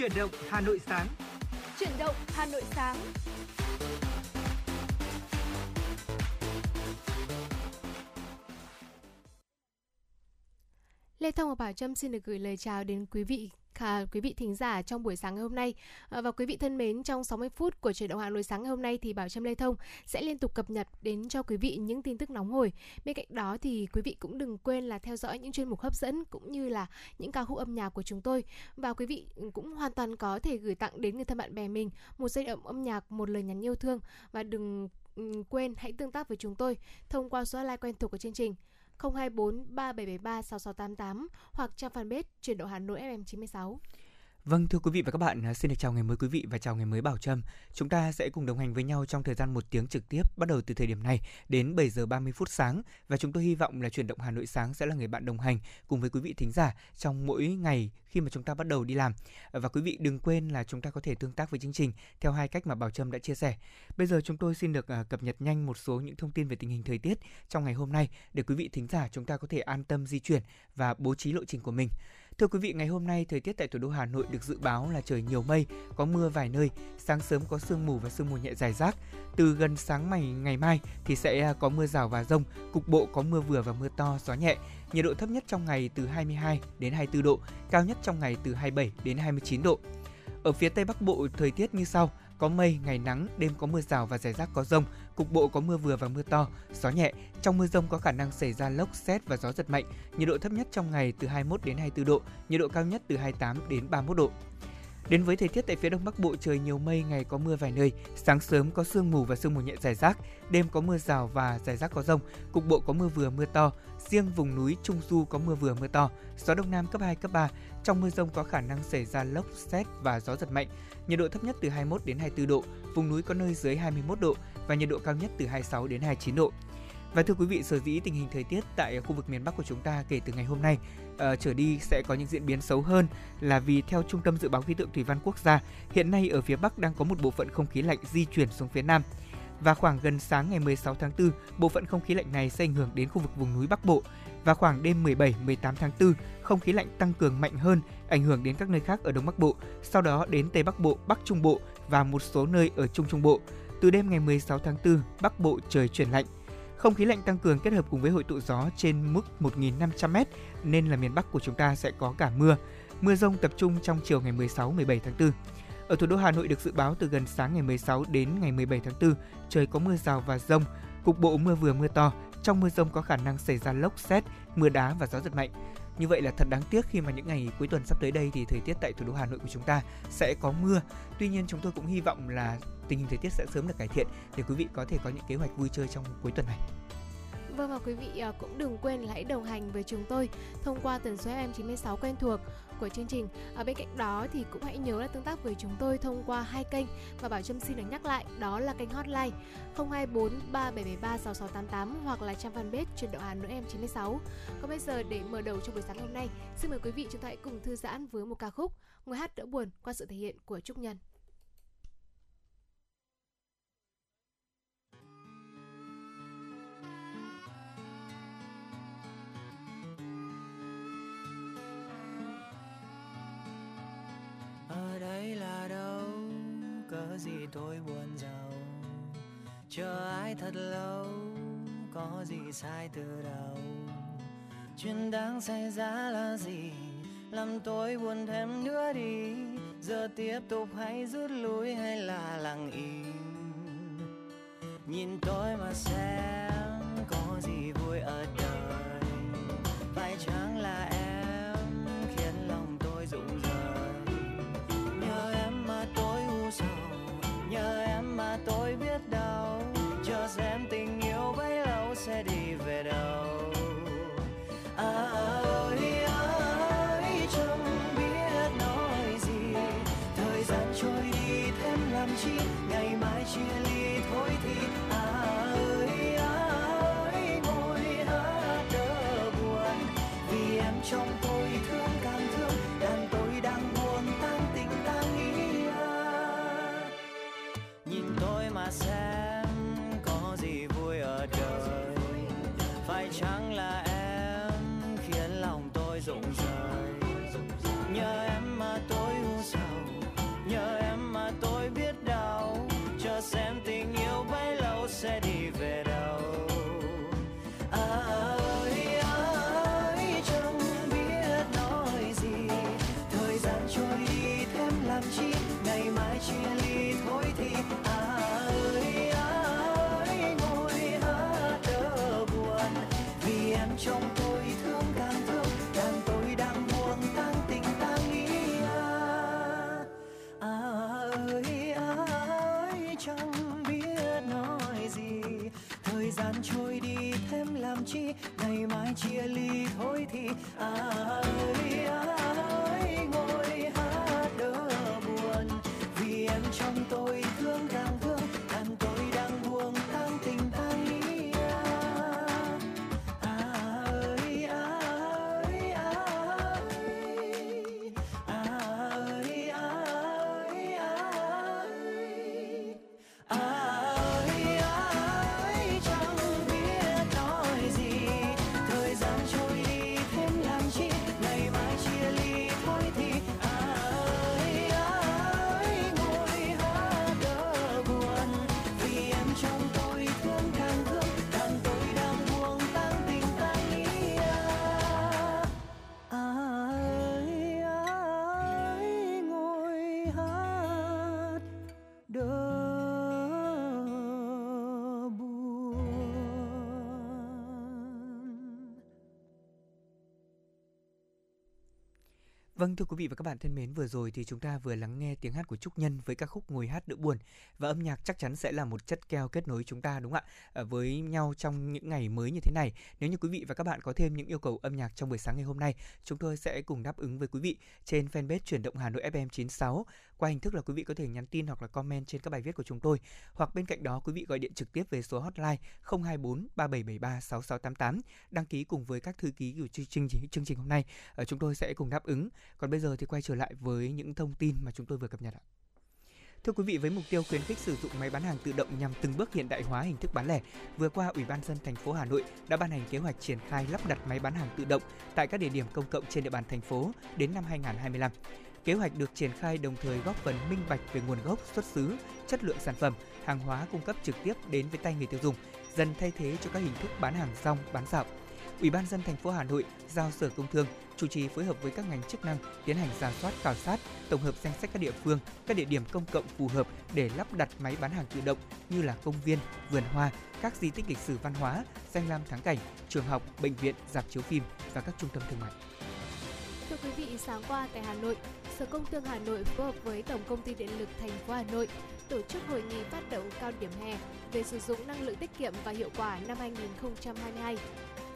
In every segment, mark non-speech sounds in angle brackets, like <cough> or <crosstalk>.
Chuyển động Hà Nội sáng. Chuyển động Hà Nội sáng. Lê Thông và Bảo Trâm xin được gửi lời chào đến quý vị à, quý vị thính giả trong buổi sáng ngày hôm nay. À, và quý vị thân mến, trong 60 phút của chuyển động Hà Nội sáng ngày hôm nay thì Bảo Trâm Lê Thông sẽ liên tục cập nhật đến cho quý vị những tin tức nóng hổi. Bên cạnh đó thì quý vị cũng đừng quên là theo dõi những chuyên mục hấp dẫn cũng như là những ca khúc âm nhạc của chúng tôi. Và quý vị cũng hoàn toàn có thể gửi tặng đến người thân bạn bè mình một giai động âm nhạc, một lời nhắn yêu thương và đừng ừ, quên hãy tương tác với chúng tôi thông qua số hotline quen thuộc của chương trình 024 3773 6688 hoặc trang fanpage chuyển động Hà Nội FM 96. Vâng thưa quý vị và các bạn, à, xin được chào ngày mới quý vị và chào ngày mới Bảo Trâm. Chúng ta sẽ cùng đồng hành với nhau trong thời gian một tiếng trực tiếp bắt đầu từ thời điểm này đến 7 giờ 30 phút sáng và chúng tôi hy vọng là chuyển động Hà Nội sáng sẽ là người bạn đồng hành cùng với quý vị thính giả trong mỗi ngày khi mà chúng ta bắt đầu đi làm. Và quý vị đừng quên là chúng ta có thể tương tác với chương trình theo hai cách mà Bảo Trâm đã chia sẻ. Bây giờ chúng tôi xin được à, cập nhật nhanh một số những thông tin về tình hình thời tiết trong ngày hôm nay để quý vị thính giả chúng ta có thể an tâm di chuyển và bố trí lộ trình của mình. Thưa quý vị, ngày hôm nay thời tiết tại thủ đô Hà Nội được dự báo là trời nhiều mây, có mưa vài nơi, sáng sớm có sương mù và sương mù nhẹ dài rác. Từ gần sáng ngày ngày mai thì sẽ à, có mưa rào và rông, cục bộ có mưa vừa và mưa to, gió nhẹ. Nhiệt độ thấp nhất trong ngày từ 22 đến 24 độ, cao nhất trong ngày từ 27 đến 29 độ. Ở phía Tây Bắc Bộ thời tiết như sau, có mây, ngày nắng, đêm có mưa rào và rải rác có rông, cục bộ có mưa vừa và mưa to, gió nhẹ. Trong mưa rông có khả năng xảy ra lốc, xét và gió giật mạnh. Nhiệt độ thấp nhất trong ngày từ 21 đến 24 độ, nhiệt độ cao nhất từ 28 đến 31 độ. Đến với thời tiết tại phía đông bắc bộ trời nhiều mây, ngày có mưa vài nơi, sáng sớm có sương mù và sương mù nhẹ rải rác, đêm có mưa rào và rải rác có rông, cục bộ có mưa vừa mưa to, riêng vùng núi trung du có mưa vừa mưa to, gió đông nam cấp 2 cấp 3. Trong mưa rông có khả năng xảy ra lốc, xét và gió giật mạnh. Nhiệt độ thấp nhất từ 21 đến 24 độ, vùng núi có nơi dưới 21 độ và nhiệt độ cao nhất từ 26 đến 29 độ. Và thưa quý vị, sở dĩ tình hình thời tiết tại khu vực miền Bắc của chúng ta kể từ ngày hôm nay uh, trở đi sẽ có những diễn biến xấu hơn là vì theo Trung tâm Dự báo Khí tượng Thủy văn Quốc gia, hiện nay ở phía Bắc đang có một bộ phận không khí lạnh di chuyển xuống phía Nam. Và khoảng gần sáng ngày 16 tháng 4, bộ phận không khí lạnh này sẽ ảnh hưởng đến khu vực vùng núi Bắc Bộ. Và khoảng đêm 17-18 tháng 4, không khí lạnh tăng cường mạnh hơn, ảnh hưởng đến các nơi khác ở Đông Bắc Bộ, sau đó đến Tây Bắc Bộ, Bắc Trung Bộ và một số nơi ở Trung Trung Bộ. Từ đêm ngày 16 tháng 4, Bắc Bộ trời chuyển lạnh. Không khí lạnh tăng cường kết hợp cùng với hội tụ gió trên mức 1.500m nên là miền Bắc của chúng ta sẽ có cả mưa. Mưa rông tập trung trong chiều ngày 16-17 tháng 4. Ở thủ đô Hà Nội được dự báo từ gần sáng ngày 16 đến ngày 17 tháng 4, trời có mưa rào và rông, cục bộ mưa vừa mưa to. Trong mưa rông có khả năng xảy ra lốc xét, mưa đá và gió giật mạnh. Như vậy là thật đáng tiếc khi mà những ngày cuối tuần sắp tới đây thì thời tiết tại thủ đô Hà Nội của chúng ta sẽ có mưa. Tuy nhiên chúng tôi cũng hy vọng là tình hình thời tiết sẽ sớm được cải thiện để quý vị có thể có những kế hoạch vui chơi trong cuối tuần này. Vâng và quý vị à, cũng đừng quên là hãy đồng hành với chúng tôi thông qua tần số FM 96 quen thuộc của chương trình. Ở bên cạnh đó thì cũng hãy nhớ là tương tác với chúng tôi thông qua hai kênh và Bảo Trâm xin được nhắc lại đó là kênh hotline 024 3773 6688 hoặc là trang fanpage truyền động Hà Nội em 96. Còn bây giờ để mở đầu cho buổi sáng hôm nay, xin mời quý vị chúng ta hãy cùng thư giãn với một ca khúc Người hát đỡ buồn qua sự thể hiện của Trúc Nhân. Gì tôi buồn giàu? Chờ ai thật lâu, có gì sai từ đầu? Chuyện đang xảy ra là gì? Làm tôi buồn thêm nữa đi. Giờ tiếp tục hay rút lui hay là lặng im? Nhìn tôi mà xem có gì ơi ơi chẳng biết nói gì. Thời gian trôi đi thêm làm chi, ngày mai chia ly thôi thì à ơi ơi ngồi hát đỡ buồn. Vì em trong tôi thương càng Vâng thưa quý vị và các bạn thân mến, vừa rồi thì chúng ta vừa lắng nghe tiếng hát của Trúc Nhân với ca khúc Ngồi hát đỡ buồn và âm nhạc chắc chắn sẽ là một chất keo kết nối chúng ta đúng không ạ? Ờ, với nhau trong những ngày mới như thế này. Nếu như quý vị và các bạn có thêm những yêu cầu âm nhạc trong buổi sáng ngày hôm nay, chúng tôi sẽ cùng đáp ứng với quý vị trên fanpage chuyển động Hà Nội FM 96 qua hình thức là quý vị có thể nhắn tin hoặc là comment trên các bài viết của chúng tôi hoặc bên cạnh đó quý vị gọi điện trực tiếp về số hotline 024 3773 6688 đăng ký cùng với các thư ký của chương trình chương trình hôm nay ờ, chúng tôi sẽ cùng đáp ứng còn bây giờ thì quay trở lại với những thông tin mà chúng tôi vừa cập nhật ạ. Thưa quý vị, với mục tiêu khuyến khích sử dụng máy bán hàng tự động nhằm từng bước hiện đại hóa hình thức bán lẻ, vừa qua Ủy ban dân thành phố Hà Nội đã ban hành kế hoạch triển khai lắp đặt máy bán hàng tự động tại các địa điểm công cộng trên địa bàn thành phố đến năm 2025. Kế hoạch được triển khai đồng thời góp phần minh bạch về nguồn gốc, xuất xứ, chất lượng sản phẩm, hàng hóa cung cấp trực tiếp đến với tay người tiêu dùng, dần thay thế cho các hình thức bán hàng rong, bán dạo. Ủy ban dân thành phố Hà Nội giao Sở Công Thương chủ trì phối hợp với các ngành chức năng tiến hành giả soát khảo sát, tổng hợp danh sách các địa phương, các địa điểm công cộng phù hợp để lắp đặt máy bán hàng tự động như là công viên, vườn hoa, các di tích lịch sử văn hóa, danh lam thắng cảnh, trường học, bệnh viện, dạp chiếu phim và các trung tâm thương mại. Thưa quý vị, sáng qua tại Hà Nội, Sở Công Thương Hà Nội phối hợp với Tổng Công ty Điện lực thành phố Hà Nội tổ chức hội nghị phát động cao điểm hè về sử dụng năng lượng tiết kiệm và hiệu quả năm 2022.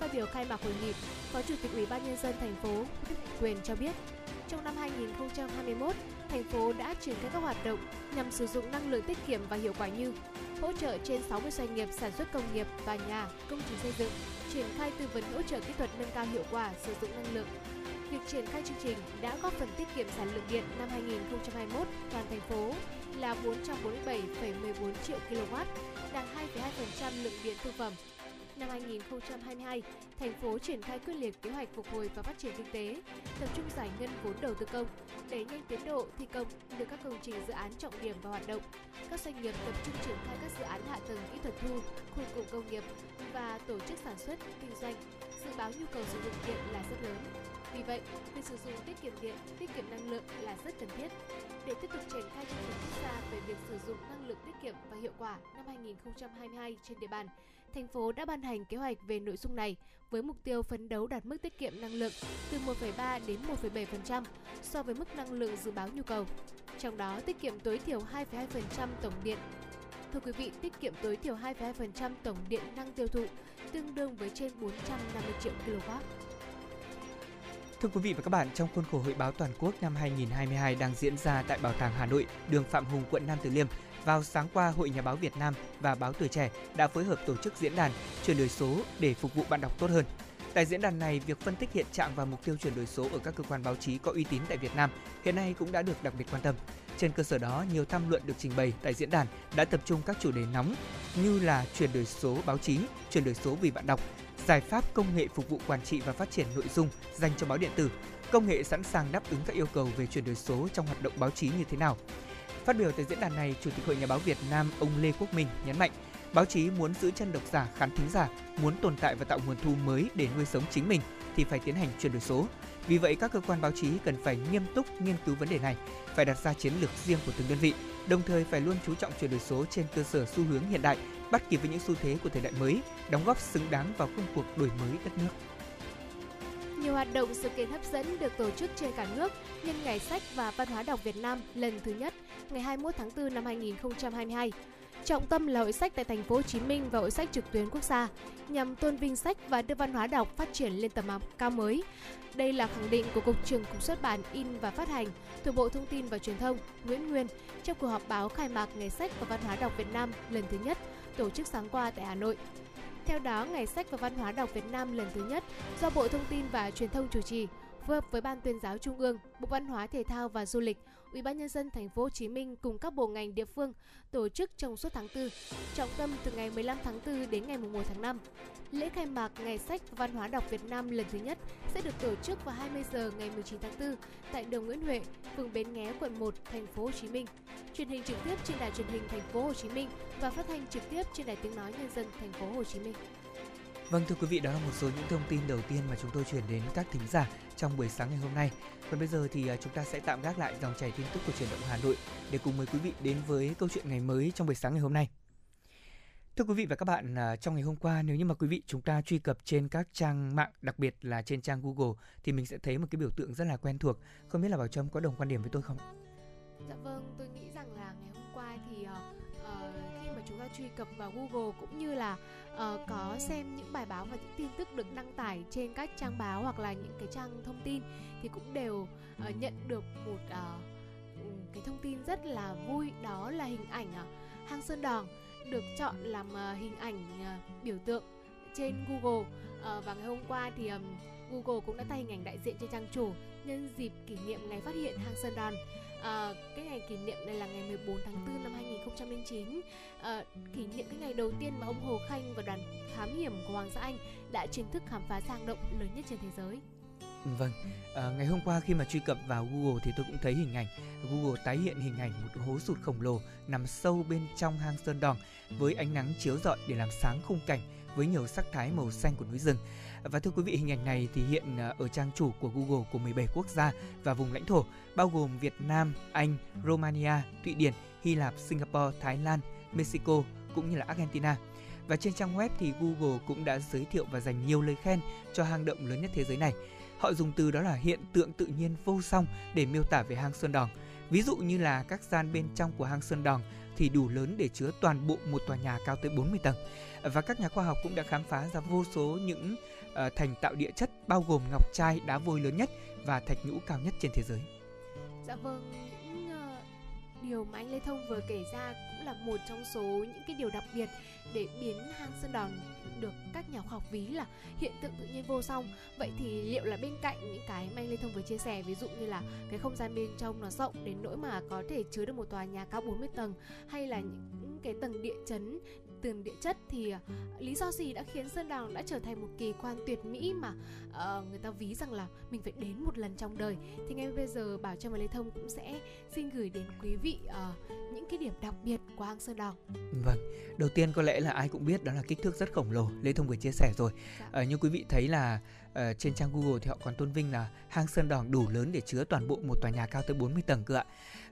Phát biểu khai mạc hội nghị, Phó Chủ tịch Ủy ban nhân dân thành phố Nguyễn Quyền cho biết, trong năm 2021, thành phố đã triển khai các hoạt động nhằm sử dụng năng lượng tiết kiệm và hiệu quả như hỗ trợ trên 60 doanh nghiệp sản xuất công nghiệp và nhà, công trình xây dựng, triển khai tư vấn hỗ trợ kỹ thuật nâng cao hiệu quả sử dụng năng lượng. Việc triển khai chương trình đã góp phần tiết kiệm sản lượng điện năm 2021 toàn thành phố là 447,14 triệu kW, đạt 2,2% lượng điện thương phẩm. Năm 2022, thành phố triển khai quyết liệt kế hoạch phục hồi và phát triển kinh tế, tập trung giải ngân vốn đầu tư công, đẩy nhanh tiến độ thi công đưa các công trình dự án trọng điểm vào hoạt động. Các doanh nghiệp tập trung triển khai các dự án hạ tầng kỹ thuật thu, khu cụm công nghiệp và tổ chức sản xuất, kinh doanh. Dự báo nhu cầu sử dụng điện là rất lớn. Vì vậy, việc sử dụng tiết kiệm điện, tiết kiệm năng lượng là rất cần thiết. Để tiếp tục triển khai chương trình quốc gia về việc sử dụng năng lượng tiết kiệm và hiệu quả năm 2022 trên địa bàn, thành phố đã ban hành kế hoạch về nội dung này với mục tiêu phấn đấu đạt mức tiết kiệm năng lượng từ 1,3 đến 1,7% so với mức năng lượng dự báo nhu cầu. Trong đó, tiết kiệm tối thiểu 2,2% tổng điện Thưa quý vị, tiết kiệm tối thiểu 2,2% tổng điện năng tiêu thụ, tương đương với trên 450 triệu kWh. Thưa quý vị và các bạn, trong khuôn khổ Hội báo toàn quốc năm 2022 đang diễn ra tại Bảo tàng Hà Nội, đường Phạm Hùng, quận Nam Từ Liêm, vào sáng qua Hội Nhà báo Việt Nam và Báo Tuổi Trẻ đã phối hợp tổ chức diễn đàn chuyển đổi số để phục vụ bạn đọc tốt hơn. Tại diễn đàn này, việc phân tích hiện trạng và mục tiêu chuyển đổi số ở các cơ quan báo chí có uy tín tại Việt Nam hiện nay cũng đã được đặc biệt quan tâm. Trên cơ sở đó, nhiều tham luận được trình bày tại diễn đàn đã tập trung các chủ đề nóng như là chuyển đổi số báo chí, chuyển đổi số vì bạn đọc, giải pháp công nghệ phục vụ quản trị và phát triển nội dung dành cho báo điện tử, công nghệ sẵn sàng đáp ứng các yêu cầu về chuyển đổi số trong hoạt động báo chí như thế nào. Phát biểu tại diễn đàn này, Chủ tịch Hội Nhà báo Việt Nam ông Lê Quốc Minh nhấn mạnh, báo chí muốn giữ chân độc giả, khán thính giả, muốn tồn tại và tạo nguồn thu mới để nuôi sống chính mình thì phải tiến hành chuyển đổi số. Vì vậy, các cơ quan báo chí cần phải nghiêm túc nghiên cứu vấn đề này, phải đặt ra chiến lược riêng của từng đơn vị, đồng thời phải luôn chú trọng chuyển đổi số trên cơ sở xu hướng hiện đại, bắt kịp với những xu thế của thời đại mới, đóng góp xứng đáng vào công cuộc đổi mới đất nước. Nhiều hoạt động sự kiện hấp dẫn được tổ chức trên cả nước nhân Ngày sách và Văn hóa đọc Việt Nam lần thứ nhất ngày 21 tháng 4 năm 2022. Trọng tâm là hội sách tại thành phố Hồ Chí Minh và hội sách trực tuyến quốc gia nhằm tôn vinh sách và đưa văn hóa đọc phát triển lên tầm cao mới. Đây là khẳng định của Cục trưởng Cục xuất bản in và phát hành thuộc Bộ Thông tin và Truyền thông Nguyễn Nguyên trong cuộc họp báo khai mạc Ngày sách và Văn hóa đọc Việt Nam lần thứ nhất tổ chức sáng qua tại Hà Nội. Theo đó, Ngày sách và Văn hóa đọc Việt Nam lần thứ nhất do Bộ Thông tin và Truyền thông chủ trì, phối hợp với Ban tuyên giáo Trung ương, Bộ Văn hóa Thể thao và Du lịch, Ủy ban nhân dân thành phố Hồ Chí Minh cùng các bộ ngành địa phương tổ chức trong suốt tháng 4, trọng tâm từ ngày 15 tháng 4 đến ngày 1 tháng 5. Lễ khai mạc Ngày sách và Văn hóa đọc Việt Nam lần thứ nhất sẽ được tổ chức vào 20 giờ ngày 19 tháng 4 tại đường Nguyễn Huệ, phường Bến Nghé, quận 1, thành phố Hồ Chí Minh. Truyền hình trực tiếp trên đài truyền hình thành phố Hồ Chí Minh và phát thanh trực tiếp trên đài tiếng nói nhân dân thành phố Hồ Chí Minh. Vâng thưa quý vị, đó là một số những thông tin đầu tiên mà chúng tôi chuyển đến các thính giả trong buổi sáng ngày hôm nay. Còn bây giờ thì à, chúng ta sẽ tạm gác lại dòng chảy tin tức của truyền động Hà Nội để cùng mời quý vị đến với câu chuyện ngày mới trong buổi sáng ngày hôm nay. Thưa quý vị và các bạn, à, trong ngày hôm qua nếu như mà quý vị chúng ta truy cập trên các trang mạng, đặc biệt là trên trang Google thì mình sẽ thấy một cái biểu tượng rất là quen thuộc. Không biết là Bảo Trâm có đồng quan điểm với tôi không? Dạ vâng, tôi nghĩ rằng là ngày hôm qua thì uh, ta truy cập vào Google cũng như là uh, có xem những bài báo và những tin tức được đăng tải trên các trang báo hoặc là những cái trang thông tin thì cũng đều uh, nhận được một uh, cái thông tin rất là vui đó là hình ảnh uh, hang sơn đòn được chọn làm uh, hình ảnh uh, biểu tượng trên Google uh, và ngày hôm qua thì um, Google cũng đã thay hình ảnh đại diện trên trang chủ nhân dịp kỷ niệm ngày phát hiện hang Sơn Đòn. À, cái ngày kỷ niệm này là ngày 14 tháng 4 năm 2009 à, ờ, kỷ niệm cái ngày đầu tiên mà ông Hồ Khanh và đoàn thám hiểm của Hoàng gia Anh đã chính thức khám phá hang động lớn nhất trên thế giới. Vâng, à, ngày hôm qua khi mà truy cập vào Google thì tôi cũng thấy hình ảnh Google tái hiện hình ảnh một hố sụt khổng lồ nằm sâu bên trong hang Sơn Đòn với ánh nắng chiếu rọi để làm sáng khung cảnh với nhiều sắc thái màu xanh của núi rừng. Và thưa quý vị, hình ảnh này thì hiện à, ở trang chủ của Google của 17 quốc gia và vùng lãnh thổ bao gồm Việt Nam, Anh, Romania, Thụy Điển, Hy Lạp, Singapore, Thái Lan, Mexico cũng như là Argentina. Và trên trang web thì Google cũng đã giới thiệu và dành nhiều lời khen cho hang động lớn nhất thế giới này. Họ dùng từ đó là hiện tượng tự nhiên vô song để miêu tả về hang Sơn Đòn. Ví dụ như là các gian bên trong của hang Sơn Đòn thì đủ lớn để chứa toàn bộ một tòa nhà cao tới 40 tầng. Và các nhà khoa học cũng đã khám phá ra vô số những uh, thành tạo địa chất bao gồm ngọc trai, đá vôi lớn nhất và thạch nhũ cao nhất trên thế giới. Dạ vâng, những uh, điều mà anh Lê Thông vừa kể ra cũng là một trong số những cái điều đặc biệt để biến hang Sơn Đòn được các nhà khoa học ví là hiện tượng tự nhiên vô song. Vậy thì liệu là bên cạnh những cái mà anh Lê Thông vừa chia sẻ, ví dụ như là cái không gian bên trong nó rộng đến nỗi mà có thể chứa được một tòa nhà cao 40 tầng, hay là những cái tầng địa chấn tường địa chất thì uh, lý do gì đã khiến Sơn Đòn đã trở thành một kỳ quan tuyệt mỹ mà uh, người ta ví rằng là mình phải đến một lần trong đời thì ngay bây giờ Bảo Trâm và Lê Thông cũng sẽ xin gửi đến quý vị uh, những cái điểm đặc biệt của hang Sơn Đòn. Vâng, đầu tiên có lẽ là ai cũng biết đó là kích thước rất khổng lồ. Lê Thông vừa chia sẻ rồi. Dạ. Uh, như quý vị thấy là uh, trên trang Google thì họ còn tôn vinh là hang Sơn Đòn đủ lớn để chứa toàn bộ một tòa nhà cao tới 40 tầng cơ ạ.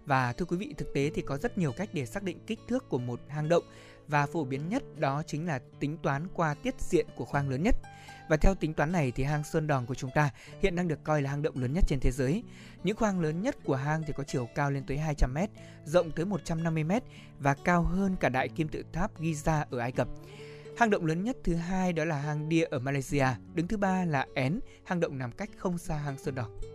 Và thưa quý vị, thực tế thì có rất nhiều cách để xác định kích thước của một hang động và phổ biến nhất đó chính là tính toán qua tiết diện của khoang lớn nhất. Và theo tính toán này thì hang Sơn Đòn của chúng ta hiện đang được coi là hang động lớn nhất trên thế giới. Những khoang lớn nhất của hang thì có chiều cao lên tới 200 m, rộng tới 150 m và cao hơn cả đại kim tự tháp Giza ở Ai Cập. Hang động lớn nhất thứ hai đó là hang Dia ở Malaysia, đứng thứ ba là Én, hang động nằm cách không xa hang Sơn Đòn.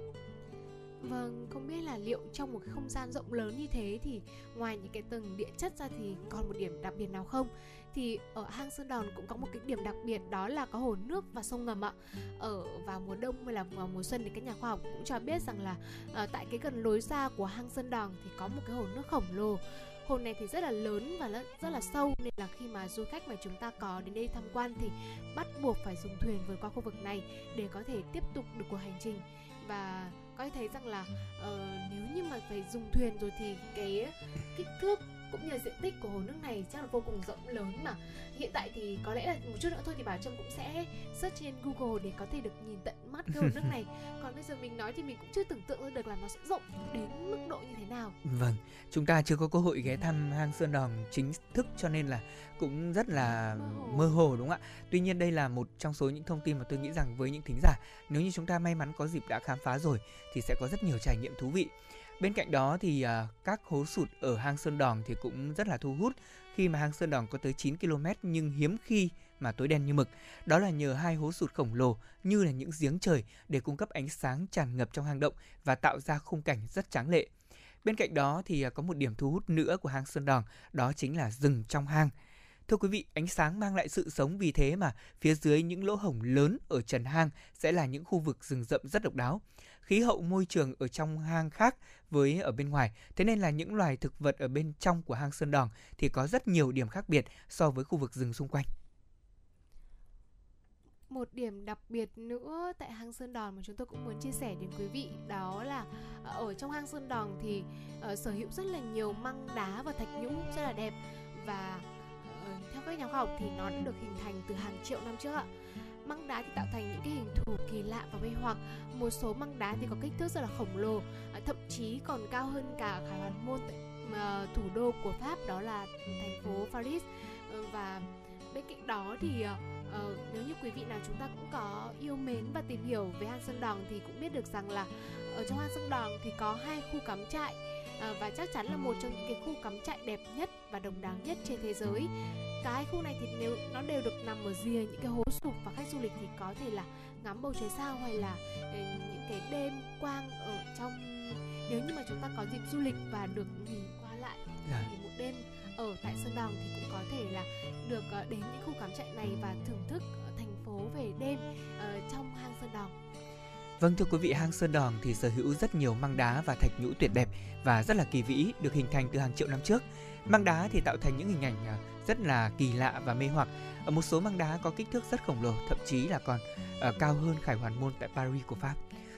Vâng, không biết là liệu trong một cái không gian rộng lớn như thế thì ngoài những cái tầng địa chất ra thì còn một điểm đặc biệt nào không? Thì ở hang Sơn Đòn cũng có một cái điểm đặc biệt đó là có hồ nước và sông ngầm ạ. Ở vào mùa đông hay là vào mùa xuân thì các nhà khoa học cũng cho biết rằng là uh, tại cái gần lối ra của hang Sơn Đòn thì có một cái hồ nước khổng lồ hồ này thì rất là lớn và rất là sâu nên là khi mà du khách mà chúng ta có đến đây tham quan thì bắt buộc phải dùng thuyền vượt qua khu vực này để có thể tiếp tục được cuộc hành trình. Và có thể thấy rằng là uh, nếu như mà phải dùng thuyền rồi thì cái kích thước cũng như diện tích của hồ nước này chắc là vô cùng rộng lớn mà. Hiện tại thì có lẽ là một chút nữa thôi thì bảo trâm cũng sẽ search trên google để có thể được nhìn tận mắt cái hồ nước <laughs> này. Còn bây giờ mình nói thì mình cũng chưa tưởng tượng được là nó sẽ rộng đến mức độ như thế nào. Vâng chúng ta chưa có cơ hội ghé thăm hang sơn đòn chính thức cho nên là cũng rất là mơ hồ. mơ hồ đúng không ạ? Tuy nhiên đây là một trong số những thông tin mà tôi nghĩ rằng với những thính giả nếu như chúng ta may mắn có dịp đã khám phá rồi thì sẽ có rất nhiều trải nghiệm thú vị Bên cạnh đó thì à, các hố sụt ở hang Sơn Đòn thì cũng rất là thu hút khi mà hang Sơn Đòn có tới 9 km nhưng hiếm khi mà tối đen như mực. Đó là nhờ hai hố sụt khổng lồ như là những giếng trời để cung cấp ánh sáng tràn ngập trong hang động và tạo ra khung cảnh rất tráng lệ. Bên cạnh đó thì à, có một điểm thu hút nữa của hang Sơn Đòn, đó chính là rừng trong hang. Thưa quý vị, ánh sáng mang lại sự sống vì thế mà phía dưới những lỗ hổng lớn ở trần hang sẽ là những khu vực rừng rậm rất độc đáo khí hậu môi trường ở trong hang khác với ở bên ngoài. Thế nên là những loài thực vật ở bên trong của hang Sơn Đòn thì có rất nhiều điểm khác biệt so với khu vực rừng xung quanh. Một điểm đặc biệt nữa tại hang Sơn Đòn mà chúng tôi cũng muốn chia sẻ đến quý vị đó là ờ, ở trong hang Sơn Đòn thì uh, sở hữu rất là nhiều măng đá và thạch nhũ rất là đẹp và uh, theo các nhà khoa học thì nó đã được hình thành từ hàng triệu năm trước ạ măng đá thì tạo thành những cái hình thù kỳ lạ và mê hoặc. Một số măng đá thì có kích thước rất là khổng lồ à, thậm chí còn cao hơn cả khải hoàn môn uh, thủ đô của pháp đó là thành phố paris. Ờ, và bên cạnh đó thì uh, nếu như quý vị nào chúng ta cũng có yêu mến và tìm hiểu về hang sơn đòn thì cũng biết được rằng là ở trong hang sơn đòn thì có hai khu cắm trại uh, và chắc chắn là một trong những cái khu cắm trại đẹp nhất và độc đáo nhất trên thế giới cả hai khu này thì nếu nó đều được nằm ở rìa những cái hố sụp và khách du lịch thì có thể là ngắm bầu trời sao hay là ờ, những cái đêm quang ở trong nếu như mà chúng ta có dịp du lịch và được nghỉ qua lại yeah. Dạ. thì một đêm ở tại Sơn Đòn thì cũng có thể là được ờ, đến những khu cắm trại này và thưởng thức thành phố về đêm uh, trong hang Sơn Đòn. Vâng thưa quý vị, hang Sơn Đòn thì sở hữu rất nhiều măng đá và thạch nhũ tuyệt đẹp và rất là kỳ vĩ, được hình thành từ hàng triệu năm trước. Măng đá thì tạo thành những hình ảnh à, rất là kỳ lạ và mê hoặc. Ở một số măng đá có kích thước rất khổng lồ, thậm chí là còn uh, cao hơn Khải Hoàn Môn tại Paris của Pháp.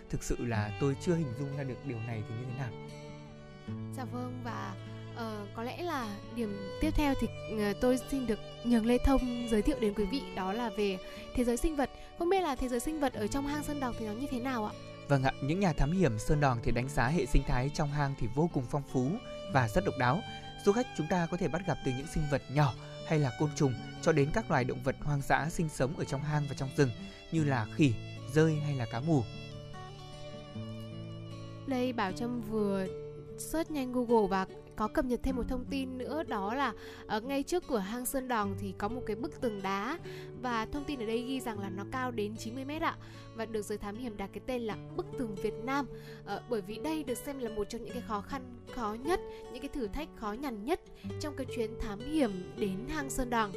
Thực sự là tôi chưa hình dung ra được điều này thì như thế nào. Dạ vâng và uh, có lẽ là điểm tiếp theo thì uh, tôi xin được nhường Lê Thông giới thiệu đến quý vị đó là về thế giới sinh vật. Không biết là thế giới sinh vật ở trong hang Sơn Đòn thì nó như thế nào ạ? Vâng ạ, những nhà thám hiểm Sơn Đòn thì đánh giá hệ sinh thái trong hang thì vô cùng phong phú và rất độc đáo Du khách chúng ta có thể bắt gặp từ những sinh vật nhỏ hay là côn trùng cho đến các loài động vật hoang dã sinh sống ở trong hang và trong rừng như là khỉ, rơi hay là cá mù. Đây Bảo Trâm vừa search nhanh Google và có cập nhật thêm một thông tin nữa đó là ở ngay trước cửa hang Sơn Đòn thì có một cái bức tường đá và thông tin ở đây ghi rằng là nó cao đến 90 mét ạ và được giới thám hiểm đặt cái tên là bức tường Việt Nam. À, bởi vì đây được xem là một trong những cái khó khăn khó nhất những cái thử thách khó nhằn nhất trong cái chuyến thám hiểm đến hang Sơn Đòn.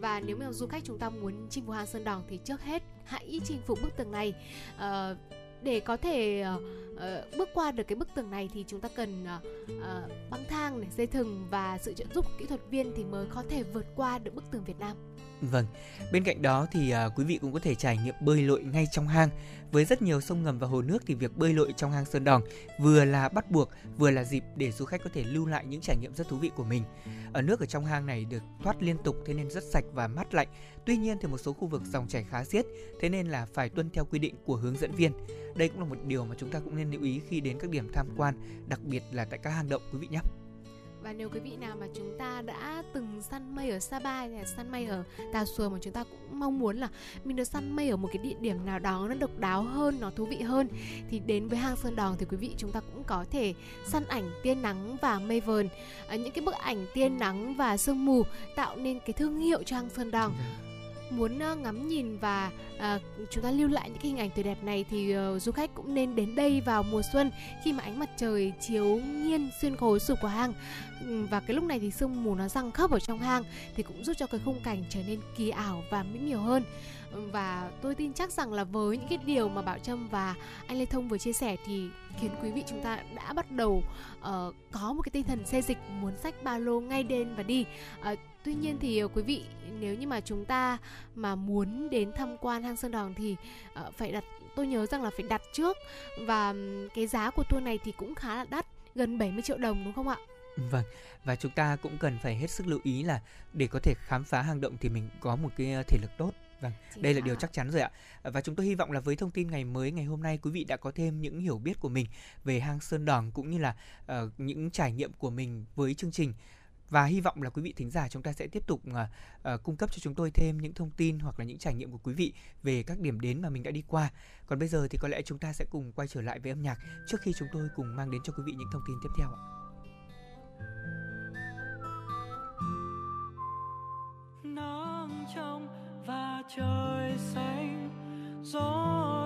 Và nếu mà du khách chúng ta muốn chinh phục hang Sơn Đòn thì trước hết hãy chinh phục bức tường này. À, để có thể uh, uh, bước qua được cái bức tường này thì chúng ta cần uh, uh, băng thang này, dây thừng và sự trợ giúp kỹ thuật viên thì mới có thể vượt qua được bức tường Việt Nam. Vâng, bên cạnh đó thì uh, quý vị cũng có thể trải nghiệm bơi lội ngay trong hang. Với rất nhiều sông ngầm và hồ nước thì việc bơi lội trong hang Sơn Đòn vừa là bắt buộc, vừa là dịp để du khách có thể lưu lại những trải nghiệm rất thú vị của mình. Ở nước ở trong hang này được thoát liên tục thế nên rất sạch và mát lạnh. Tuy nhiên thì một số khu vực dòng chảy khá xiết, thế nên là phải tuân theo quy định của hướng dẫn viên. Đây cũng là một điều mà chúng ta cũng nên lưu ý khi đến các điểm tham quan, đặc biệt là tại các hang động quý vị nhé và nếu quý vị nào mà chúng ta đã từng săn mây ở Sapa hay là săn mây ở Tà Xùa mà chúng ta cũng mong muốn là mình được săn mây ở một cái địa điểm nào đó nó độc đáo hơn, nó thú vị hơn thì đến với hang Sơn Đòn thì quý vị chúng ta cũng có thể săn ảnh tiên nắng và mây vờn. À, những cái bức ảnh tiên nắng và sương mù tạo nên cái thương hiệu cho hang Sơn Đòn. Yeah muốn ờ, ngắm nhìn và uh, chúng ta lưu lại những cái hình ảnh tuyệt đẹp này thì uh, du khách cũng nên đến đây vào mùa xuân khi mà ánh mặt trời chiếu nghiêng xuyên khối sụp của hang. Và cái lúc này thì sương mù nó răng khắp ở trong hang thì cũng giúp cho cái khung cảnh trở nên kỳ ảo và mỹ miều hơn. Và tôi tin chắc rằng là với những cái điều mà Bảo Trâm và anh Lê Thông vừa chia sẻ thì khiến quý vị chúng ta đã bắt đầu uh, có một cái tinh thần xê dịch muốn sách ba lô ngay đêm và đi. Uh, tuy nhiên thì uh, quý vị nếu như mà chúng ta mà muốn đến tham quan hang sơn đòn thì uh, phải đặt tôi nhớ rằng là phải đặt trước và cái giá của tour này thì cũng khá là đắt gần 70 triệu đồng đúng không ạ Vâng, và chúng ta cũng cần phải hết sức lưu ý là để có thể khám phá hang động thì mình có một cái thể lực tốt. Vâng, Chính đây là điều chắc chắn rồi ạ. Và chúng tôi hy vọng là với thông tin ngày mới ngày hôm nay quý vị đã có thêm những hiểu biết của mình về hang Sơn Đòn cũng như là uh, những trải nghiệm của mình với chương trình và hy vọng là quý vị thính giả chúng ta sẽ tiếp tục uh, uh, cung cấp cho chúng tôi thêm những thông tin hoặc là những trải nghiệm của quý vị về các điểm đến mà mình đã đi qua. Còn bây giờ thì có lẽ chúng ta sẽ cùng quay trở lại với âm nhạc trước khi chúng tôi cùng mang đến cho quý vị những thông tin tiếp theo ạ. Nắng trong và trời xanh gió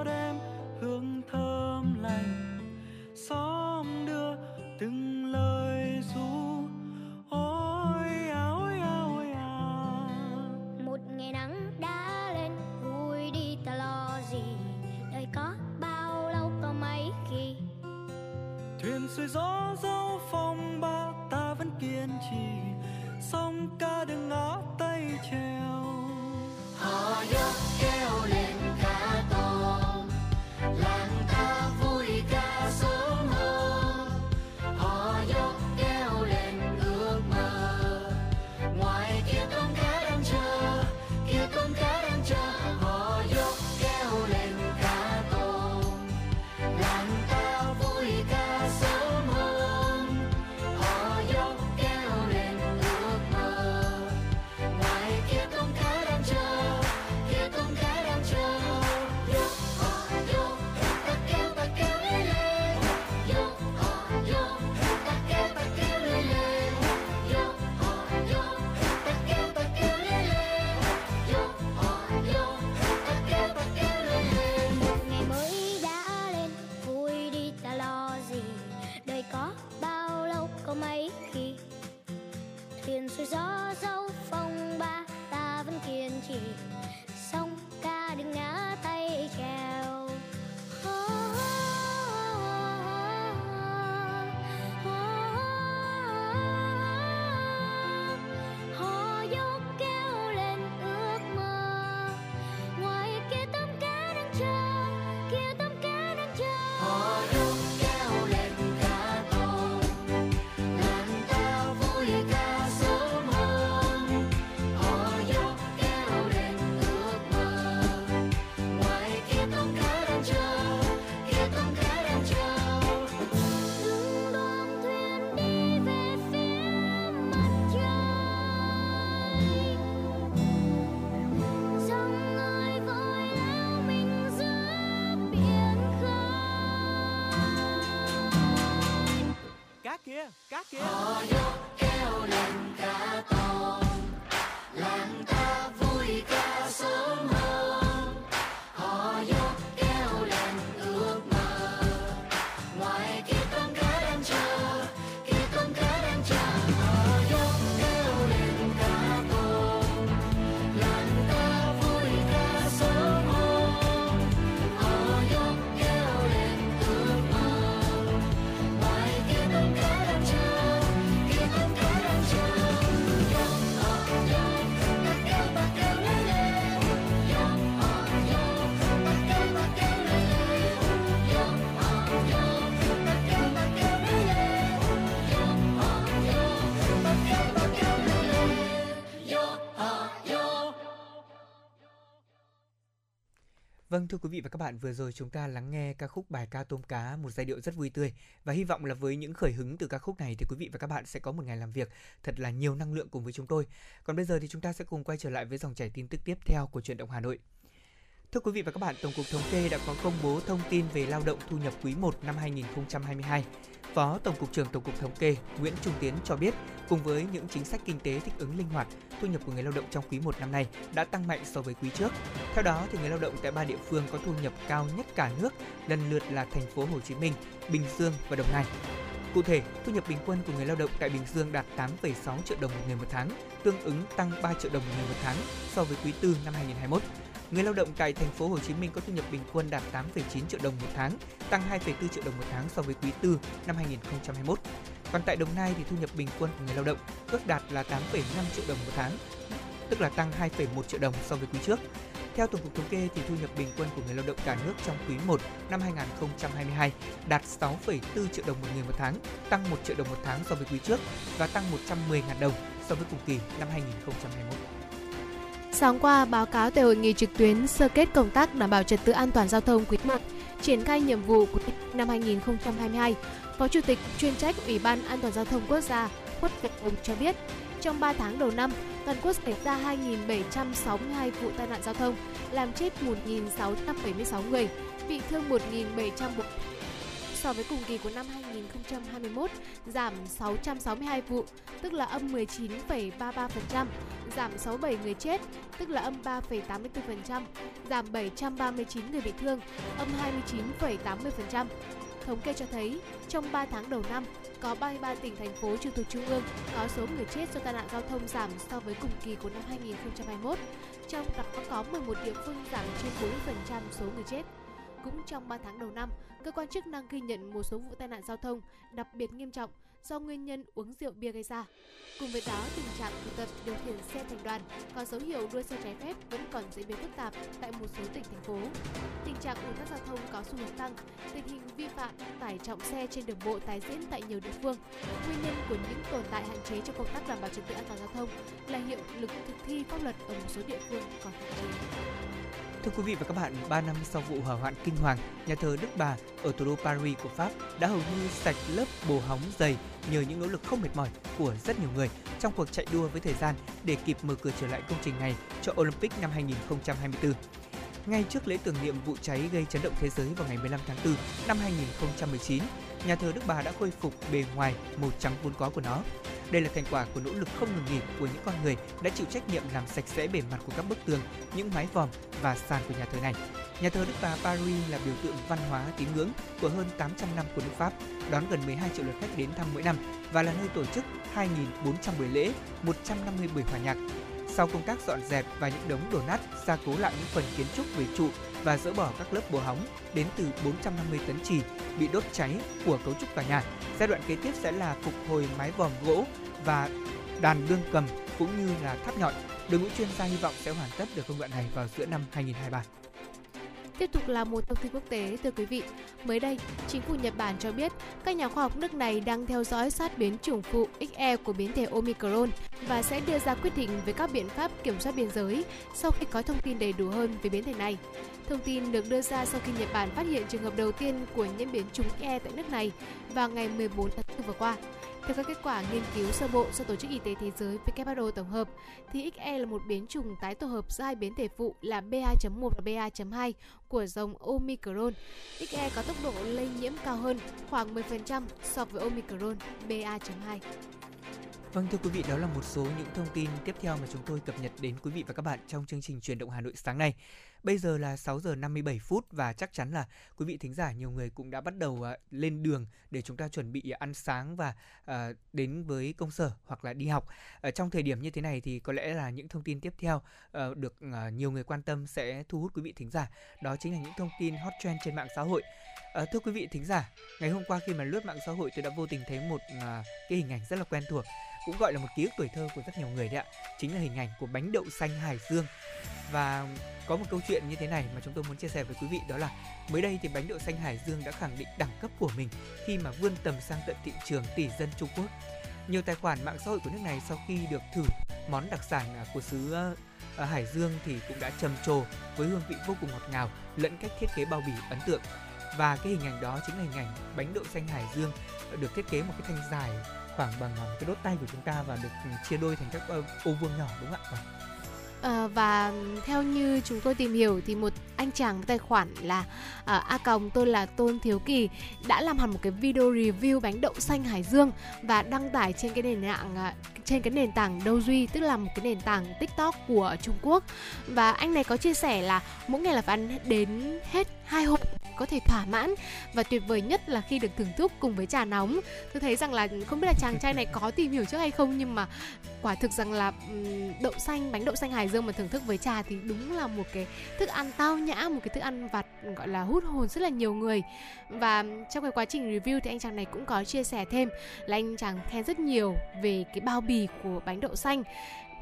thuyền xuôi Vâng thưa quý vị và các bạn, vừa rồi chúng ta lắng nghe ca khúc bài ca tôm cá, một giai điệu rất vui tươi và hy vọng là với những khởi hứng từ ca khúc này thì quý vị và các bạn sẽ có một ngày làm việc thật là nhiều năng lượng cùng với chúng tôi. Còn bây giờ thì chúng ta sẽ cùng quay trở lại với dòng chảy tin tức tiếp theo của truyền động Hà Nội. Thưa quý vị và các bạn, Tổng cục Thống kê đã có công bố thông tin về lao động thu nhập quý 1 năm 2022. Phó Tổng cục trưởng Tổng cục Thống kê Nguyễn Trung Tiến cho biết, cùng với những chính sách kinh tế thích ứng linh hoạt, thu nhập của người lao động trong quý 1 năm nay đã tăng mạnh so với quý trước. Theo đó, thì người lao động tại ba địa phương có thu nhập cao nhất cả nước lần lượt là thành phố Hồ Chí Minh, Bình Dương và Đồng Nai. Cụ thể, thu nhập bình quân của người lao động tại Bình Dương đạt 8,6 triệu đồng một người một tháng, tương ứng tăng 3 triệu đồng một người một tháng so với quý 4 năm 2021. Người lao động tại thành phố Hồ Chí Minh có thu nhập bình quân đạt 8,9 triệu đồng một tháng, tăng 2,4 triệu đồng một tháng so với quý 4 năm 2021. Còn tại Đồng Nai thì thu nhập bình quân của người lao động ước đạt là 8,5 triệu đồng một tháng, tức là tăng 2,1 triệu đồng so với quý trước. Theo Tổng cục Thống kê thì thu nhập bình quân của người lao động cả nước trong quý 1 năm 2022 đạt 6,4 triệu đồng một người một tháng, tăng 1 triệu đồng một tháng so với quý trước và tăng 110.000 đồng so với cùng kỳ năm 2021. Sáng qua, báo cáo tại hội nghị trực tuyến sơ kết công tác đảm bảo trật tự an toàn giao thông quý 1, triển khai nhiệm vụ của năm 2022, Phó Chủ tịch chuyên trách Ủy ban An toàn giao thông quốc gia Khuất Việt Hùng cho biết, trong 3 tháng đầu năm, toàn quốc xảy ra 2.762 vụ tai nạn giao thông, làm chết 1.676 người, bị thương 1.700 so với cùng kỳ của năm 2021 giảm 662 vụ, tức là âm 19,33%, giảm 67 người chết, tức là âm 3,84%, giảm 739 người bị thương, âm 29,80%. Thống kê cho thấy, trong 3 tháng đầu năm, có 33 tỉnh thành phố trực thuộc trung ương có số người chết do tai nạn giao thông giảm so với cùng kỳ của năm 2021. Trong đó có 11 địa phương giảm trên 40% số người chết. Cũng trong 3 tháng đầu năm, cơ quan chức năng ghi nhận một số vụ tai nạn giao thông đặc biệt nghiêm trọng do nguyên nhân uống rượu bia gây ra. Cùng với đó, tình trạng tụ tập điều khiển xe thành đoàn có dấu hiệu đua xe trái phép vẫn còn diễn biến phức tạp tại một số tỉnh thành phố. Tình trạng ùn tắc giao thông có xu hướng tăng, tình hình vi phạm tải trọng xe trên đường bộ tái diễn tại nhiều địa phương. Nguyên nhân của những tồn tại hạn chế trong công tác đảm bảo trật tự an toàn giao thông là hiệu lực thực thi pháp luật ở một số địa phương còn hạn chế. Thưa quý vị và các bạn, 3 năm sau vụ hỏa hoạn kinh hoàng, nhà thờ Đức Bà ở thủ đô Paris của Pháp đã hầu như sạch lớp bồ hóng dày nhờ những nỗ lực không mệt mỏi của rất nhiều người trong cuộc chạy đua với thời gian để kịp mở cửa trở lại công trình này cho Olympic năm 2024. Ngay trước lễ tưởng niệm vụ cháy gây chấn động thế giới vào ngày 15 tháng 4 năm 2019, nhà thờ Đức Bà đã khôi phục bề ngoài màu trắng vốn có của nó. Đây là thành quả của nỗ lực không ngừng nghỉ của những con người đã chịu trách nhiệm làm sạch sẽ bề mặt của các bức tường, những mái vòm và sàn của nhà thờ này. Nhà thờ Đức Bà Paris là biểu tượng văn hóa tín ngưỡng của hơn 800 năm của nước Pháp, đón gần 12 triệu lượt khách đến thăm mỗi năm và là nơi tổ chức 2.400 buổi lễ, 150 buổi hòa nhạc. Sau công tác dọn dẹp và những đống đổ nát, gia cố lại những phần kiến trúc về trụ và dỡ bỏ các lớp bùa hóng đến từ 450 tấn trì bị đốt cháy của cấu trúc tòa nhà. Giai đoạn kế tiếp sẽ là phục hồi mái vòm gỗ và đàn đương cầm cũng như là tháp nhọn. Đội ngũ chuyên gia hy vọng sẽ hoàn tất được công đoạn này vào giữa năm 2023. Tiếp tục là một thông tin quốc tế thưa quý vị. Mới đây, chính phủ Nhật Bản cho biết các nhà khoa học nước này đang theo dõi sát biến chủng phụ XE của biến thể Omicron và sẽ đưa ra quyết định về các biện pháp kiểm soát biên giới sau khi có thông tin đầy đủ hơn về biến thể này. Thông tin được đưa ra sau khi Nhật Bản phát hiện trường hợp đầu tiên của nhiễm biến chủng XE tại nước này vào ngày 14 tháng 4 vừa qua. Theo các kết quả nghiên cứu sơ bộ do Tổ chức Y tế Thế giới WHO tổng hợp, thì XE là một biến chủng tái tổ hợp giữa hai biến thể phụ là BA.1 và BA.2 của dòng Omicron. XE có tốc độ lây nhiễm cao hơn khoảng 10% so với Omicron BA.2. Vâng thưa quý vị, đó là một số những thông tin tiếp theo mà chúng tôi cập nhật đến quý vị và các bạn trong chương trình truyền động Hà Nội sáng nay. Bây giờ là 6 giờ 57 phút và chắc chắn là quý vị thính giả nhiều người cũng đã bắt đầu à, lên đường để chúng ta chuẩn bị à, ăn sáng và à, đến với công sở hoặc là đi học. Ở trong thời điểm như thế này thì có lẽ là những thông tin tiếp theo ờ, được nhiều người quan tâm sẽ thu hút quý vị thính giả. Đó chính là những thông tin hot trend trên mạng xã hội. À, thưa quý vị thính giả, ngày hôm qua khi mà lướt mạng xã hội tôi đã vô tình thấy một cái hình ảnh rất là quen thuộc, cũng gọi là một ký ức tuổi thơ của rất nhiều người đấy ạ. Chính là hình ảnh của bánh đậu xanh Hải Dương. Và có một câu chuyện như thế này mà chúng tôi muốn chia sẻ với quý vị, đó là mới đây thì bánh đậu xanh Hải Dương đã khẳng định đẳng cấp của mình khi mà vươn tầm sang tận thị trường tỷ dân Trung Quốc. Nhiều tài khoản mạng xã hội của nước này sau khi được thử món đặc sản à, của xứ ở Hải Dương thì cũng đã trầm trồ với hương vị vô cùng ngọt ngào, lẫn cách thiết kế bao bì ấn tượng. Và cái hình ảnh đó chính là hình ảnh bánh đậu xanh Hải Dương được thiết kế một cái thanh dài khoảng bằng một cái đốt tay của chúng ta và được ừ, chia đôi thành các ô vuông nhỏ đúng không ạ? À, và theo như chúng tôi tìm hiểu thì một anh chàng tài khoản là uh, a còng tôi là tôn thiếu kỳ đã làm hẳn một cái video review bánh đậu xanh hải dương và đăng tải trên cái nền tảng uh, trên cái nền tảng Douyin Duy tức là một cái nền tảng TikTok của Trung Quốc và anh này có chia sẻ là mỗi ngày là phải ăn đến hết hai hộp có thể thỏa mãn và tuyệt vời nhất là khi được thưởng thức cùng với trà nóng. Tôi thấy rằng là không biết là chàng trai này có tìm hiểu trước hay không, nhưng mà quả thực rằng là đậu xanh, bánh đậu xanh hải dương mà thưởng thức với trà thì đúng là một cái thức ăn tao nhã, một cái thức ăn vặt, gọi là hút hồn rất là nhiều người. Và trong cái quá trình review thì anh chàng này cũng có chia sẻ thêm là anh chàng khen rất nhiều về cái bao bì của bánh đậu xanh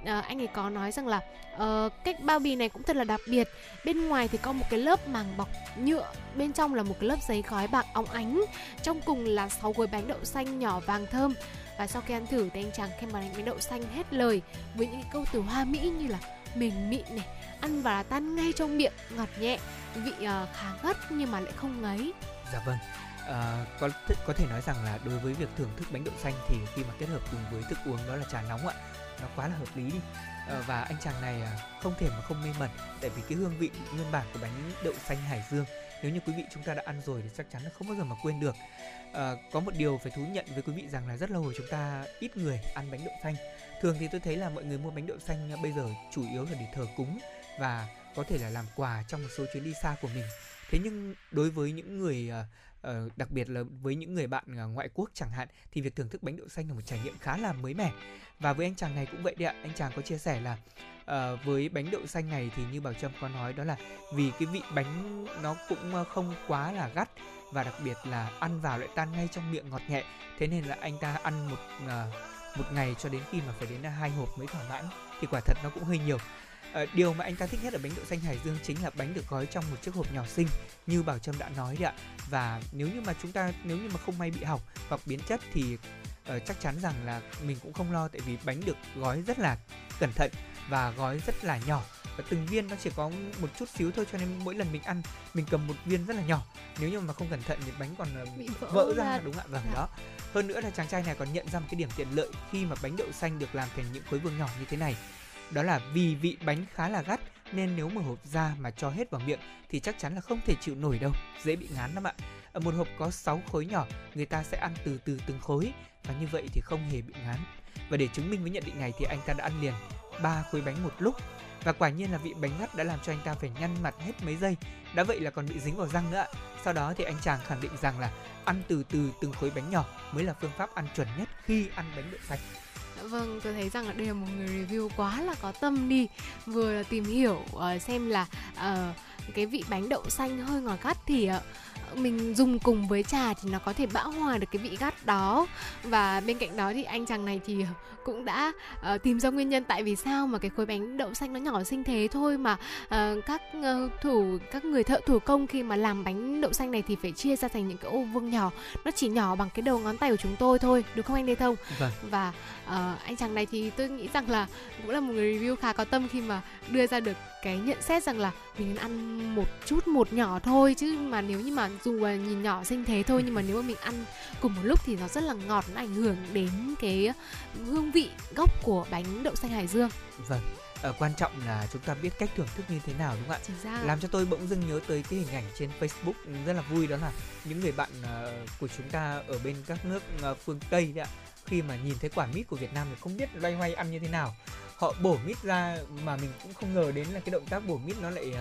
à, anh ấy có nói rằng là uh, cách bao bì này cũng thật là đặc biệt. Bên ngoài thì có một cái lớp màng bọc nhựa bên trong là một cái lớp giấy gói bạc óng ánh. Trong cùng là 6 gói bánh đậu xanh nhỏ vàng thơm. Và sau khi ăn thử thì anh chàng khen món bánh đậu xanh hết lời với những câu từ hoa mỹ như là mềm mịn này ăn và tan ngay trong miệng ngọt nhẹ vị uh, khá gắt nhưng mà lại không ngấy. Dạ vâng. À, có th- có thể nói rằng là đối với việc thưởng thức bánh đậu xanh thì khi mà kết hợp cùng với thức uống đó là trà nóng ạ nó quá là hợp lý đi. Ờ, và anh chàng này à, không thể mà không mê mẩn tại vì cái hương vị nguyên bản của bánh đậu xanh Hải Dương nếu như quý vị chúng ta đã ăn rồi thì chắc chắn là không bao giờ mà quên được. À, có một điều phải thú nhận với quý vị rằng là rất lâu rồi chúng ta ít người ăn bánh đậu xanh. Thường thì tôi thấy là mọi người mua bánh đậu xanh à, bây giờ chủ yếu là để thờ cúng và có thể là làm quà trong một số chuyến đi xa của mình. Thế nhưng đối với những người à, Ờ, đặc biệt là với những người bạn ờ, ngoại quốc chẳng hạn thì việc thưởng thức bánh đậu xanh là một trải nghiệm khá là mới mẻ. Và với anh chàng này cũng vậy đấy ạ. Anh chàng có chia sẻ là uh, với bánh đậu xanh này thì như bảo trâm có nói đó là vì cái vị bánh nó cũng không quá là gắt và đặc biệt là ăn vào lại tan ngay trong miệng ngọt nhẹ. Thế nên là anh ta ăn một uh, một ngày cho đến khi mà phải đến hai hộp mới thỏa mãn thì quả thật nó cũng hơi nhiều. À, điều mà anh ta thích nhất ở bánh đậu xanh Hải Dương chính là bánh được gói trong một chiếc hộp nhỏ xinh như Bảo Trâm đã nói đấy ạ. Và nếu như mà chúng ta nếu như mà không may bị hỏng hoặc biến chất thì uh, chắc chắn rằng là mình cũng không lo tại vì bánh được gói rất là cẩn thận và gói rất là nhỏ. Và từng viên nó chỉ có một chút xíu thôi cho nên mỗi lần mình ăn mình cầm một viên rất là nhỏ. Nếu như mà không cẩn thận thì bánh còn Bị vỡ, vỡ ra, ra. đúng ạ vâng dạ. đó. Hơn nữa là chàng trai này còn nhận ra một cái điểm tiện lợi khi mà bánh đậu xanh được làm thành những khối vuông nhỏ như thế này đó là vì vị bánh khá là gắt nên nếu mở hộp ra mà cho hết vào miệng thì chắc chắn là không thể chịu nổi đâu, dễ bị ngán lắm ạ. Ở một hộp có 6 khối nhỏ, người ta sẽ ăn từ từ từng khối và như vậy thì không hề bị ngán. Và để chứng minh với nhận định này thì anh ta đã ăn liền ba khối bánh một lúc và quả nhiên là vị bánh ngắt đã làm cho anh ta phải nhăn mặt hết mấy giây đã vậy là còn bị dính vào răng nữa ạ sau đó thì anh chàng khẳng định rằng là ăn từ từ từng khối bánh nhỏ mới là phương pháp ăn chuẩn nhất khi ăn bánh đậu xanh Vâng, tôi thấy rằng là đây là một người review quá là có tâm đi. Vừa là tìm hiểu uh, xem là uh, cái vị bánh đậu xanh hơi ngọt gắt thì uh, mình dùng cùng với trà thì nó có thể bão hòa được cái vị gắt đó. Và bên cạnh đó thì anh chàng này thì cũng đã uh, tìm ra nguyên nhân tại vì sao mà cái khối bánh đậu xanh nó nhỏ xinh thế thôi mà uh, các uh, thủ các người thợ thủ công khi mà làm bánh đậu xanh này thì phải chia ra thành những cái ô vuông nhỏ. Nó chỉ nhỏ bằng cái đầu ngón tay của chúng tôi thôi đúng không anh Lê Thông? Vâng. và uh, anh chàng này thì tôi nghĩ rằng là cũng là một người review khá có tâm khi mà đưa ra được cái nhận xét rằng là mình ăn một chút một nhỏ thôi chứ mà nếu như mà dù là nhìn nhỏ xinh thế thôi nhưng mà nếu mà mình ăn cùng một lúc thì nó rất là ngọt nó ảnh hưởng đến cái hương vị gốc của bánh đậu xanh Hải Dương. Vâng. À, quan trọng là chúng ta biết cách thưởng thức như thế nào đúng không ạ? Chính xác. Làm cho tôi bỗng dưng nhớ tới cái hình ảnh trên Facebook rất là vui đó là những người bạn uh, của chúng ta ở bên các nước uh, phương Tây đấy ạ. Khi mà nhìn thấy quả mít của Việt Nam thì không biết loay hoay ăn như thế nào. Họ bổ mít ra mà mình cũng không ngờ đến là cái động tác bổ mít nó lại uh,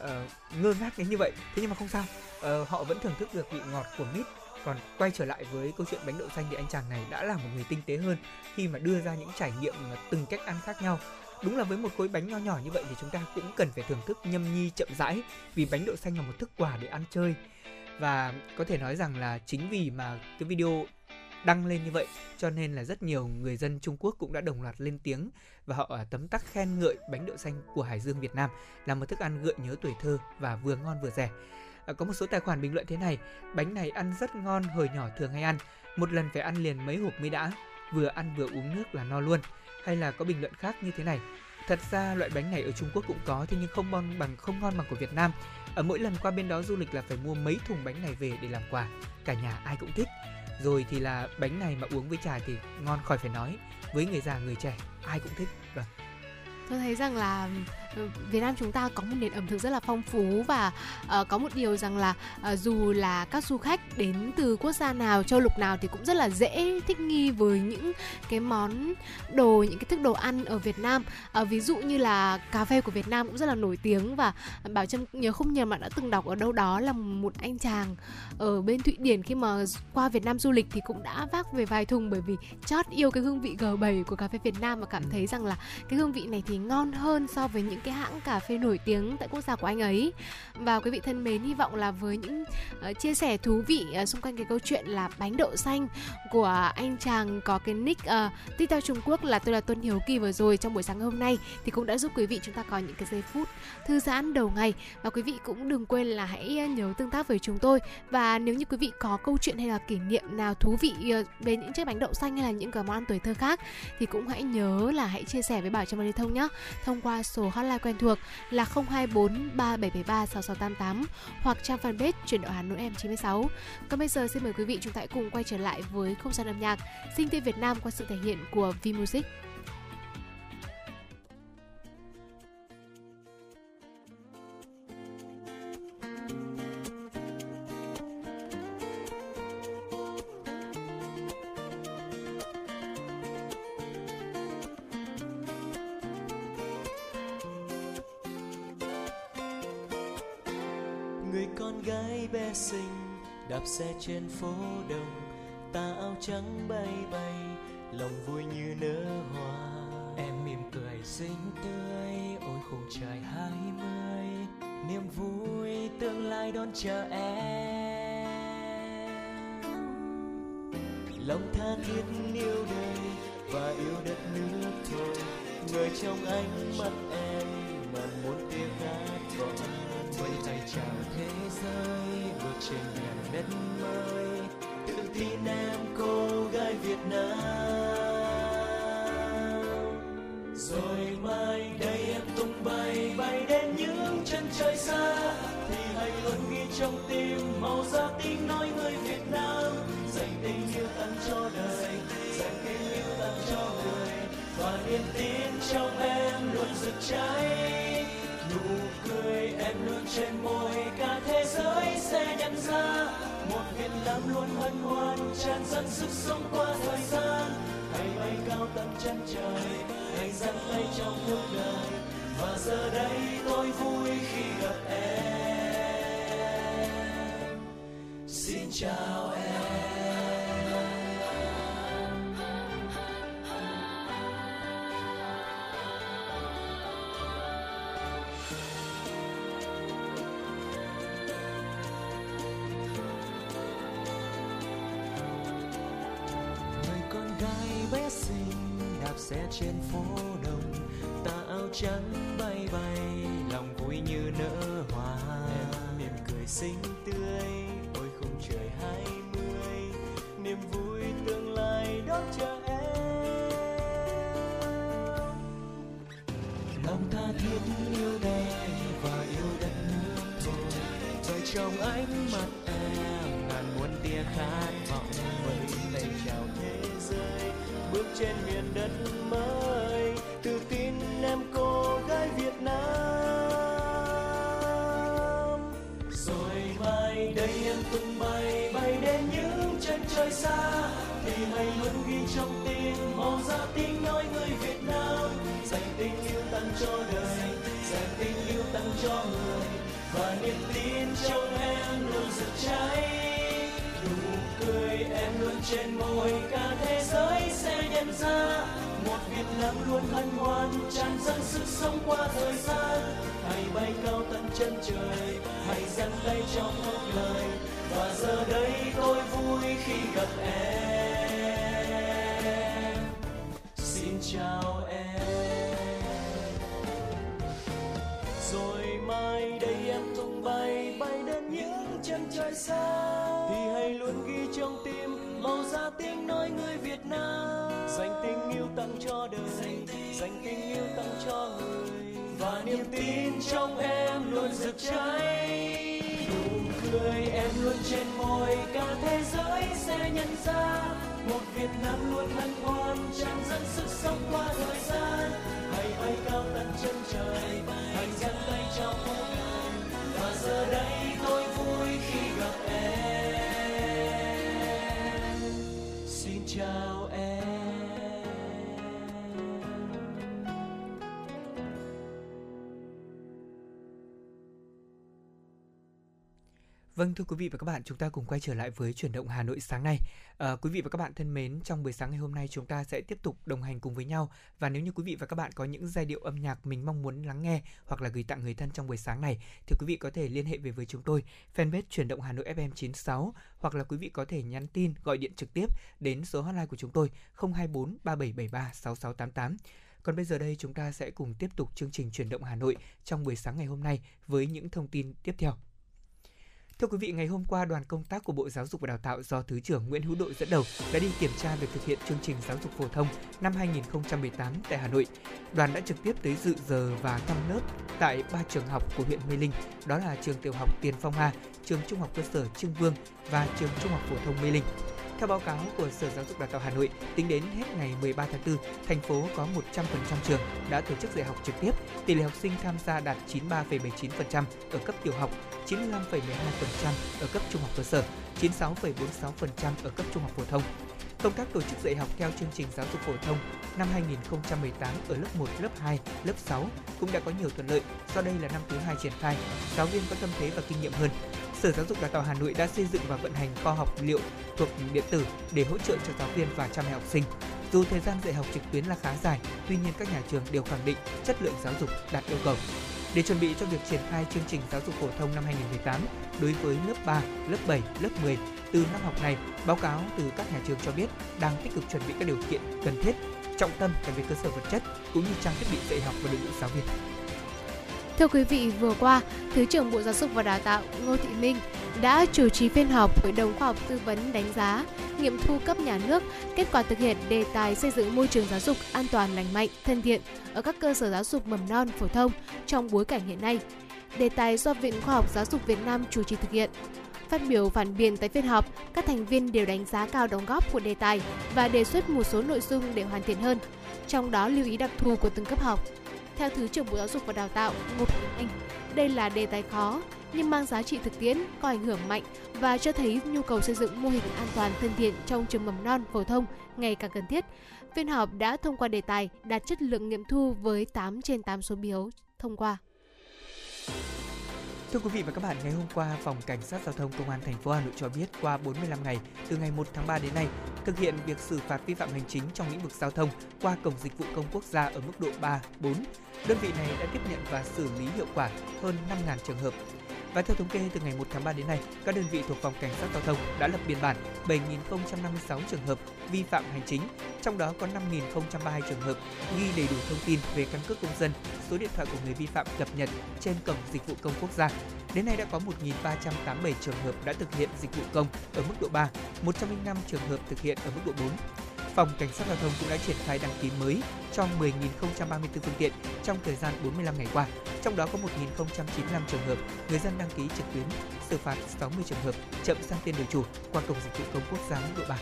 Ờ, ngơ ngác đến như vậy. Thế nhưng mà không sao. Uh, họ vẫn thưởng thức được vị ngọt của mít còn quay trở lại với câu chuyện bánh đậu xanh thì anh chàng này đã là một người tinh tế hơn khi mà đưa ra những trải nghiệm từng cách ăn khác nhau đúng là với một khối bánh nho nhỏ như vậy thì chúng ta cũng cần phải thưởng thức nhâm nhi chậm rãi vì bánh đậu xanh là một thức quà để ăn chơi và có thể nói rằng là chính vì mà cái video đăng lên như vậy cho nên là rất nhiều người dân Trung Quốc cũng đã đồng loạt lên tiếng và họ à, tấm tắc khen ngợi bánh đậu xanh của Hải Dương Việt Nam là một thức ăn gợi nhớ tuổi thơ và vừa ngon vừa rẻ. À, có một số tài khoản bình luận thế này bánh này ăn rất ngon hồi nhỏ thường hay ăn một lần phải ăn liền mấy hộp mới đã vừa ăn vừa uống nước là no luôn. Hay là có bình luận khác như thế này thật ra loại bánh này ở Trung Quốc cũng có thế nhưng không ngon bằng không ngon bằng của Việt Nam. Ở mỗi lần qua bên đó du lịch là phải mua mấy thùng bánh này về để làm quà cả nhà ai cũng thích rồi thì là bánh này mà uống với trà thì ngon khỏi phải nói. Với người già, người trẻ, ai cũng thích. Vâng. Tôi thấy rằng là Việt Nam chúng ta có một nền ẩm thực rất là phong phú và uh, có một điều rằng là uh, dù là các du khách đến từ quốc gia nào châu lục nào thì cũng rất là dễ thích nghi với những cái món đồ những cái thức đồ ăn ở Việt Nam. Uh, ví dụ như là cà phê của Việt Nam cũng rất là nổi tiếng và bảo trâm nhớ không nhớ mà đã từng đọc ở đâu đó là một anh chàng ở bên Thụy Điển khi mà qua Việt Nam du lịch thì cũng đã vác về vài thùng bởi vì chót yêu cái hương vị G7 của cà phê Việt Nam và cảm thấy rằng là cái hương vị này thì ngon hơn so với những những cái hãng cà phê nổi tiếng tại quốc gia của anh ấy. Và quý vị thân mến hy vọng là với những uh, chia sẻ thú vị uh, xung quanh cái câu chuyện là bánh đậu xanh của anh chàng có cái nick ờ, uh, TikTok Trung Quốc là tôi là Tuân Hiếu Kỳ vừa rồi trong buổi sáng hôm nay thì cũng đã giúp quý vị chúng ta có những cái giây phút thư giãn đầu ngày. Và quý vị cũng đừng quên là hãy nhớ tương tác với chúng tôi. Và nếu như quý vị có câu chuyện hay là kỷ niệm nào thú vị về những chiếc bánh đậu xanh hay là những cái món ăn tuổi thơ khác thì cũng hãy nhớ là hãy chia sẻ với Bảo Trâm và Lê Thông nhé thông qua số hotline quen thuộc là 024 3773 6688 hoặc trang fanpage chuyển đổi Hà Nội em 96. Còn bây giờ xin mời quý vị chúng ta hãy cùng quay trở lại với không gian âm nhạc Sinh tươi Việt Nam qua sự thể hiện của V Music. Người con gái bé xinh đạp xe trên phố đông tà áo trắng bay bay lòng vui như nở hoa. Em mỉm cười xinh tươi ôi khung trời hai mươi niềm vui tương lai đón chờ em. Lòng tha thiết yêu đời và yêu đất nước thôi người trong ánh mắt em cháy nụ cười em luôn trên môi, cả thế giới sẽ nhận ra. Một Việt Nam luôn hân hoan, tràn dâng sức sống qua thời gian. Hãy bay cao tận chân trời, hãy dắt tay trong cuộc đời. Và giờ đây tôi vui khi gặp em. Xin chào em xe trên phố đông. Tà áo trắng bay bay, lòng vui như nở hoa. Em mỉm cười xinh tươi, ôi khung trời hai mươi. Niềm vui tương lai đón chờ em. Lòng tha thiết yêu đời và yêu đất nước thôi. Trời trong ánh mắt em, ngàn muôn tia khát vọng. Trên miền đất mới, tự tin em cô gái Việt Nam. Rồi mai đây em tung bay bay đến những chân trời xa, thì hãy luôn ghi trong tim màu da tiếng nói người Việt Nam. Dành tình yêu tặng cho đời, dành tình yêu tặng cho người, và niềm tin trong em luôn rực cháy cười, em luôn trên môi. Cả thế giới sẽ nhận ra, một Việt Nam luôn hân hoan, tràn dâng sức sống qua thời gian. Hãy bay cao tận chân trời, hãy dang tay trong một lời và giờ đây tôi vui khi gặp em. Tin trong em luôn rực cháy. Nụ cười em luôn trên môi, cả thế giới sẽ nhận ra. Một Việt Nam luôn hân hoan, tràn dâng sức sống qua thời gian. Hãy bay cao tận chân trời, hãy dang tay trong một ngày và giờ đây tôi vui khi gặp em. Vâng thưa quý vị và các bạn, chúng ta cùng quay trở lại với chuyển động Hà Nội sáng nay. À, quý vị và các bạn thân mến, trong buổi sáng ngày hôm nay chúng ta sẽ tiếp tục đồng hành cùng với nhau và nếu như quý vị và các bạn có những giai điệu âm nhạc mình mong muốn lắng nghe hoặc là gửi tặng người thân trong buổi sáng này thì quý vị có thể liên hệ về với chúng tôi fanpage chuyển động Hà Nội FM 96 hoặc là quý vị có thể nhắn tin gọi điện trực tiếp đến số hotline của chúng tôi 024 3773 6688. Còn bây giờ đây chúng ta sẽ cùng tiếp tục chương trình chuyển động Hà Nội trong buổi sáng ngày hôm nay với những thông tin tiếp theo. Thưa quý vị, ngày hôm qua, đoàn công tác của Bộ Giáo dục và Đào tạo do Thứ trưởng Nguyễn Hữu đội dẫn đầu đã đi kiểm tra việc thực hiện chương trình giáo dục phổ thông năm 2018 tại Hà Nội. Đoàn đã trực tiếp tới dự giờ và thăm lớp tại ba trường học của huyện Mê Linh, đó là trường tiểu học Tiền Phong A, trường trung học cơ sở trương Vương và trường trung học phổ thông Mê Linh. Theo báo cáo của Sở Giáo dục Đào tạo Hà Nội, tính đến hết ngày 13 tháng 4, thành phố có 100% trường đã tổ chức dạy học trực tiếp, tỷ lệ học sinh tham gia đạt 93,79% ở cấp tiểu học, 95,12% ở cấp trung học cơ sở, 96,46% ở cấp trung học phổ thông. Công tác tổ chức dạy học theo chương trình giáo dục phổ thông năm 2018 ở lớp 1, lớp 2, lớp 6 cũng đã có nhiều thuận lợi do đây là năm thứ hai triển khai. Giáo viên có tâm thế và kinh nghiệm hơn. Sở Giáo dục Đào tạo Hà Nội đã xây dựng và vận hành kho học liệu thuộc điện tử để hỗ trợ cho giáo viên và cha mẹ học sinh. Dù thời gian dạy học trực tuyến là khá dài, tuy nhiên các nhà trường đều khẳng định chất lượng giáo dục đạt yêu cầu. Để chuẩn bị cho việc triển khai chương trình giáo dục phổ thông năm 2018 đối với lớp 3, lớp 7, lớp 10 từ năm học này, báo cáo từ các nhà trường cho biết đang tích cực chuẩn bị các điều kiện cần thiết, trọng tâm là về cơ sở vật chất cũng như trang thiết bị dạy học và đội ngũ giáo viên. Thưa quý vị, vừa qua, Thứ trưởng Bộ Giáo dục và Đào tạo Ngô Thị Minh đã chủ trì phiên họp Hội đồng khoa học tư vấn đánh giá, nghiệm thu cấp nhà nước, kết quả thực hiện đề tài xây dựng môi trường giáo dục an toàn lành mạnh, thân thiện ở các cơ sở giáo dục mầm non phổ thông trong bối cảnh hiện nay. Đề tài do Viện Khoa học Giáo dục Việt Nam chủ trì thực hiện. Phát biểu phản biện tại phiên họp, các thành viên đều đánh giá cao đóng góp của đề tài và đề xuất một số nội dung để hoàn thiện hơn, trong đó lưu ý đặc thù của từng cấp học. Theo Thứ trưởng Bộ Giáo dục và Đào tạo Ngô Thị Anh, đây là đề tài khó nhưng mang giá trị thực tiễn, có ảnh hưởng mạnh và cho thấy nhu cầu xây dựng mô hình an toàn thân thiện trong trường mầm non phổ thông ngày càng cần thiết. Phiên họp đã thông qua đề tài đạt chất lượng nghiệm thu với 8 trên 8 số phiếu thông qua. Thưa quý vị và các bạn, ngày hôm qua, Phòng Cảnh sát Giao thông Công an thành phố Hà Nội cho biết qua 45 ngày, từ ngày 1 tháng 3 đến nay, thực hiện việc xử phạt vi phạm hành chính trong lĩnh vực giao thông qua Cổng Dịch vụ Công Quốc gia ở mức độ 3, 4. Đơn vị này đã tiếp nhận và xử lý hiệu quả hơn 5.000 trường hợp và theo thống kê từ ngày 1 tháng 3 đến nay, các đơn vị thuộc phòng cảnh sát giao thông đã lập biên bản 7.056 trường hợp vi phạm hành chính, trong đó có 5.032 trường hợp ghi đầy đủ thông tin về căn cước công dân, số điện thoại của người vi phạm cập nhật trên cổng dịch vụ công quốc gia. Đến nay đã có 1.387 trường hợp đã thực hiện dịch vụ công ở mức độ 3, 105 trường hợp thực hiện ở mức độ 4. Phòng Cảnh sát Giao thông cũng đã triển khai đăng ký mới cho 10.034 phương tiện trong thời gian 45 ngày qua. Trong đó có 1.095 trường hợp người dân đăng ký trực tuyến, xử phạt 60 trường hợp chậm sang tên đổi chủ qua cổng dịch vụ công quốc gia mức độ 3.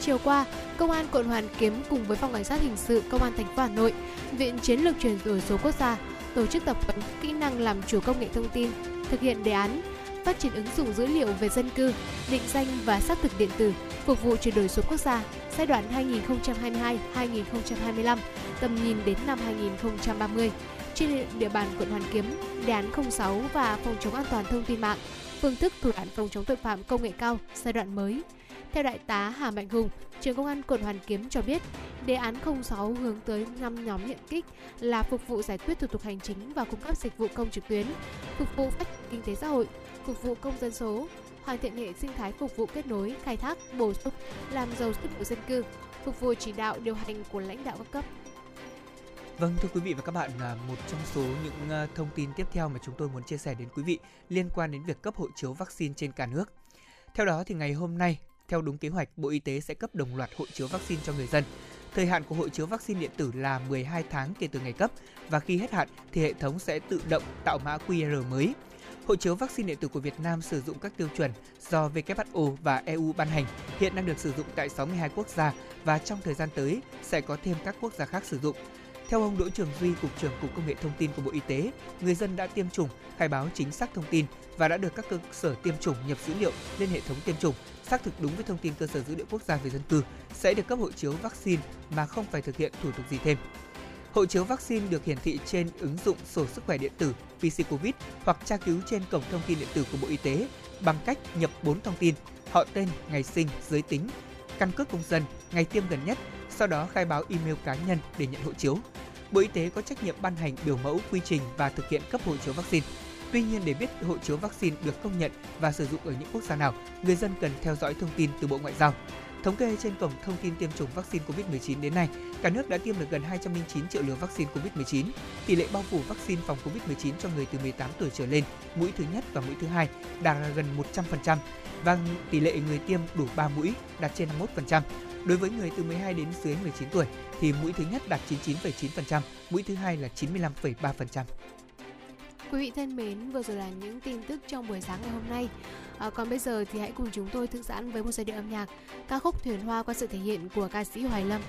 Chiều qua, Công an quận Hoàn Kiếm cùng với Phòng Cảnh sát Hình sự Công an thành phố Hà Nội, Viện Chiến lược chuyển đổi số quốc gia tổ chức tập huấn kỹ năng làm chủ công nghệ thông tin, thực hiện đề án phát triển ứng dụng dữ liệu về dân cư, định danh và xác thực điện tử phục vụ chuyển đổi số quốc gia giai đoạn 2022-2025, tầm nhìn đến năm 2030 trên địa bàn quận Hoàn Kiếm, đề án 06 và phòng chống an toàn thông tin mạng, phương thức thủ đoạn phòng chống tội phạm công nghệ cao giai đoạn mới. Theo đại tá Hà Mạnh Hùng, trường công an quận Hoàn Kiếm cho biết, đề án 06 hướng tới 5 nhóm nhiệm kích là phục vụ giải quyết thủ tục hành chính và cung cấp dịch vụ công trực tuyến, phục vụ phát triển kinh tế xã hội, phục vụ công dân số, hoàn thiện hệ sinh thái phục vụ kết nối, khai thác, bổ sung, làm giàu dữ liệu dân cư, phục vụ chỉ đạo điều hành của lãnh đạo các cấp. Vâng thưa quý vị và các bạn, là một trong số những à, thông tin tiếp theo mà chúng tôi muốn chia sẻ đến quý vị liên quan đến việc cấp hộ chiếu vaccine trên cả nước. Theo đó thì ngày hôm nay, theo đúng kế hoạch, Bộ Y tế sẽ cấp đồng loạt hộ chiếu vaccine cho người dân. Thời hạn của hộ chiếu vaccine điện tử là 12 tháng kể từ ngày cấp và khi hết hạn thì hệ thống sẽ tự động tạo mã QR mới. Hộ chiếu vaccine điện tử của Việt Nam sử dụng các tiêu chuẩn do WHO và EU ban hành, hiện đang được sử dụng tại 62 quốc gia và trong thời gian tới sẽ có thêm các quốc gia khác sử dụng. Theo ông Đỗ Trường Duy, Cục trưởng Cục Công nghệ Thông tin của Bộ Y tế, người dân đã tiêm chủng, khai báo chính xác thông tin và đã được các cơ sở tiêm chủng nhập dữ liệu lên hệ thống tiêm chủng, xác thực đúng với thông tin cơ sở dữ liệu quốc gia về dân cư sẽ được cấp hộ chiếu vaccine mà không phải thực hiện thủ tục gì thêm. Hộ chiếu vaccine được hiển thị trên ứng dụng sổ sức khỏe điện tử PC Covid hoặc tra cứu trên cổng thông tin điện tử của Bộ Y tế bằng cách nhập 4 thông tin: họ tên, ngày sinh, giới tính, căn cước công dân, ngày tiêm gần nhất, sau đó khai báo email cá nhân để nhận hộ chiếu. Bộ Y tế có trách nhiệm ban hành biểu mẫu quy trình và thực hiện cấp hộ chiếu vaccine. Tuy nhiên để biết hộ chiếu vaccine được công nhận và sử dụng ở những quốc gia nào, người dân cần theo dõi thông tin từ Bộ Ngoại giao. Thống kê trên cổng thông tin tiêm chủng vaccine COVID-19 đến nay, cả nước đã tiêm được gần 209 triệu liều vaccine COVID-19. Tỷ lệ bao phủ vaccine phòng COVID-19 cho người từ 18 tuổi trở lên, mũi thứ nhất và mũi thứ hai đạt gần 100% và tỷ lệ người tiêm đủ 3 mũi đạt trên 51%. Đối với người từ 12 đến dưới 19 tuổi thì mũi thứ nhất đạt 99,9%, mũi thứ hai là 95,3%. Quý vị thân mến, vừa rồi là những tin tức trong buổi sáng ngày hôm nay. À, còn bây giờ thì hãy cùng chúng tôi thư giãn với một giai điệu âm nhạc ca khúc Thuyền Hoa qua sự thể hiện của ca sĩ Hoài Lâm.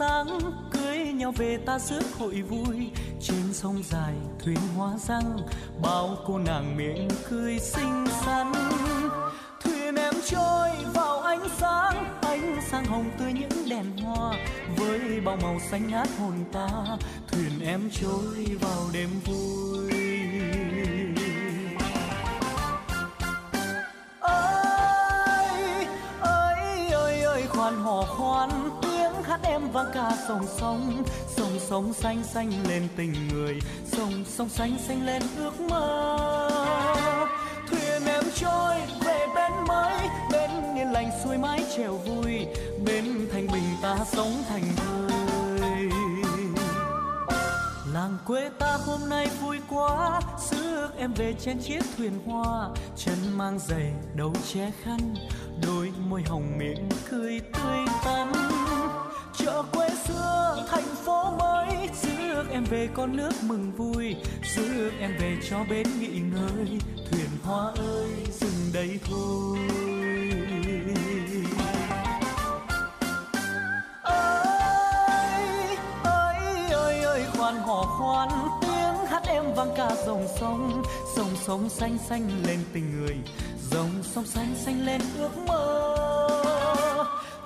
Sáng cưới nhau về ta rước hội vui. Trên sông dài thuyền hoa răng, bao cô nàng miệng cười xinh xắn. Thuyền em trôi vào ánh sáng ánh sáng hồng tươi những đèn hoa. Với bao màu xanh ngát hồn ta, thuyền em trôi vào đêm vui. Ơi ơi ơi ơi, khoan hò khoan hát em vang ca sông sông sông sông xanh xanh lên tình người sông sông xanh xanh lên ước mơ. Thuyền em trôi về bên mới, bên yên lành xuôi mái chèo vui, bên thành bình ta sống thành người. Làng quê ta hôm nay vui quá xưa em về trên chiếc thuyền hoa, chân mang giày đầu che khăn, đôi môi hồng miệng cười tươi tắn chợ quê xưa, thành phố mới. Rước em về con nước mừng vui rước em về cho bến nghỉ ngơi. Thuyền hoa ơi, dừng đây thôi. Ơi ơi ơi ơi, khoan hò khoan, tiếng hát em vang ca dòng sông. Sông sông xanh xanh lên tình người, dòng sông xanh xanh lên ước mơ.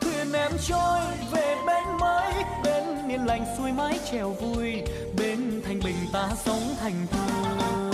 Thuyền em trôi về yên lành xuôi mái trèo vui bên thành bình ta sống thành thơi.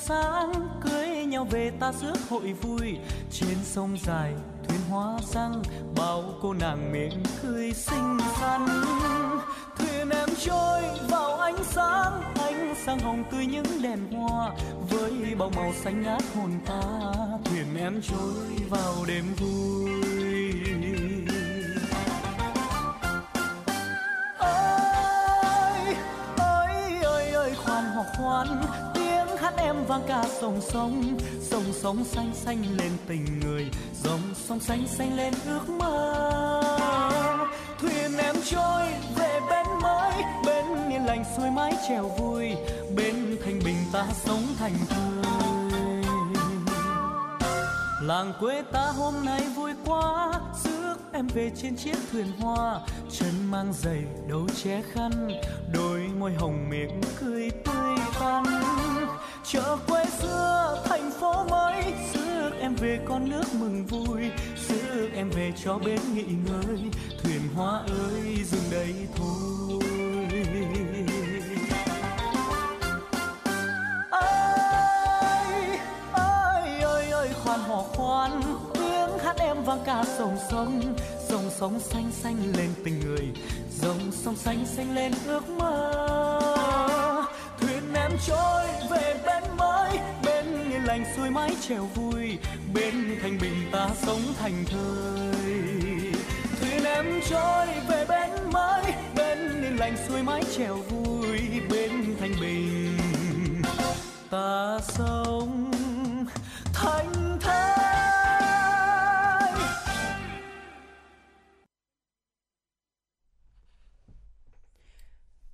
Sáng cưới nhau về ta rước hội vui. Trên sông dài, thuyền hoa răng, bao cô nàng miệng cười xinh xắn. Thuyền em trôi vào ánh sáng ánh sáng hồng tươi những đèn hoa. Với bao màu xanh ngát hồn ta, thuyền em trôi vào đêm vui. Ơi ơi ơi ơi khoan hò khoan hát em vang ca sông sông sông sông xanh xanh lên tình người, dòng sông xanh xanh lên ước mơ. Thuyền em trôi về bên mới, bên yên lành xuôi mái chèo vui, bên thanh bình ta sống thành thơi làng quê ta hôm nay vui quá, rước em về trên chiếc thuyền hoa, chân mang giày đầu che khăn, đôi môi hồng miệng cười tươi tắn chợ quê xưa thành phố mới. Rước em về con nước mừng vui. Rước em về cho bến nghỉ ngơi. Thuyền hoa ơi dừng đây thôi. Ơi ơi ơi ơi khoan hò khoan. Tiếng hát em vang ca rồng sông, dòng sóng xanh xanh lên tình người. Dòng sông xanh xanh lên ước mơ em trôi về bên mới. Bên yên lành xuôi mái trèo vui, bên thanh bình ta sống thành thơi thuyền em trôi về bên mới, bên yên lành xuôi mái trèo vui, bên thanh bình ta sống thành thơi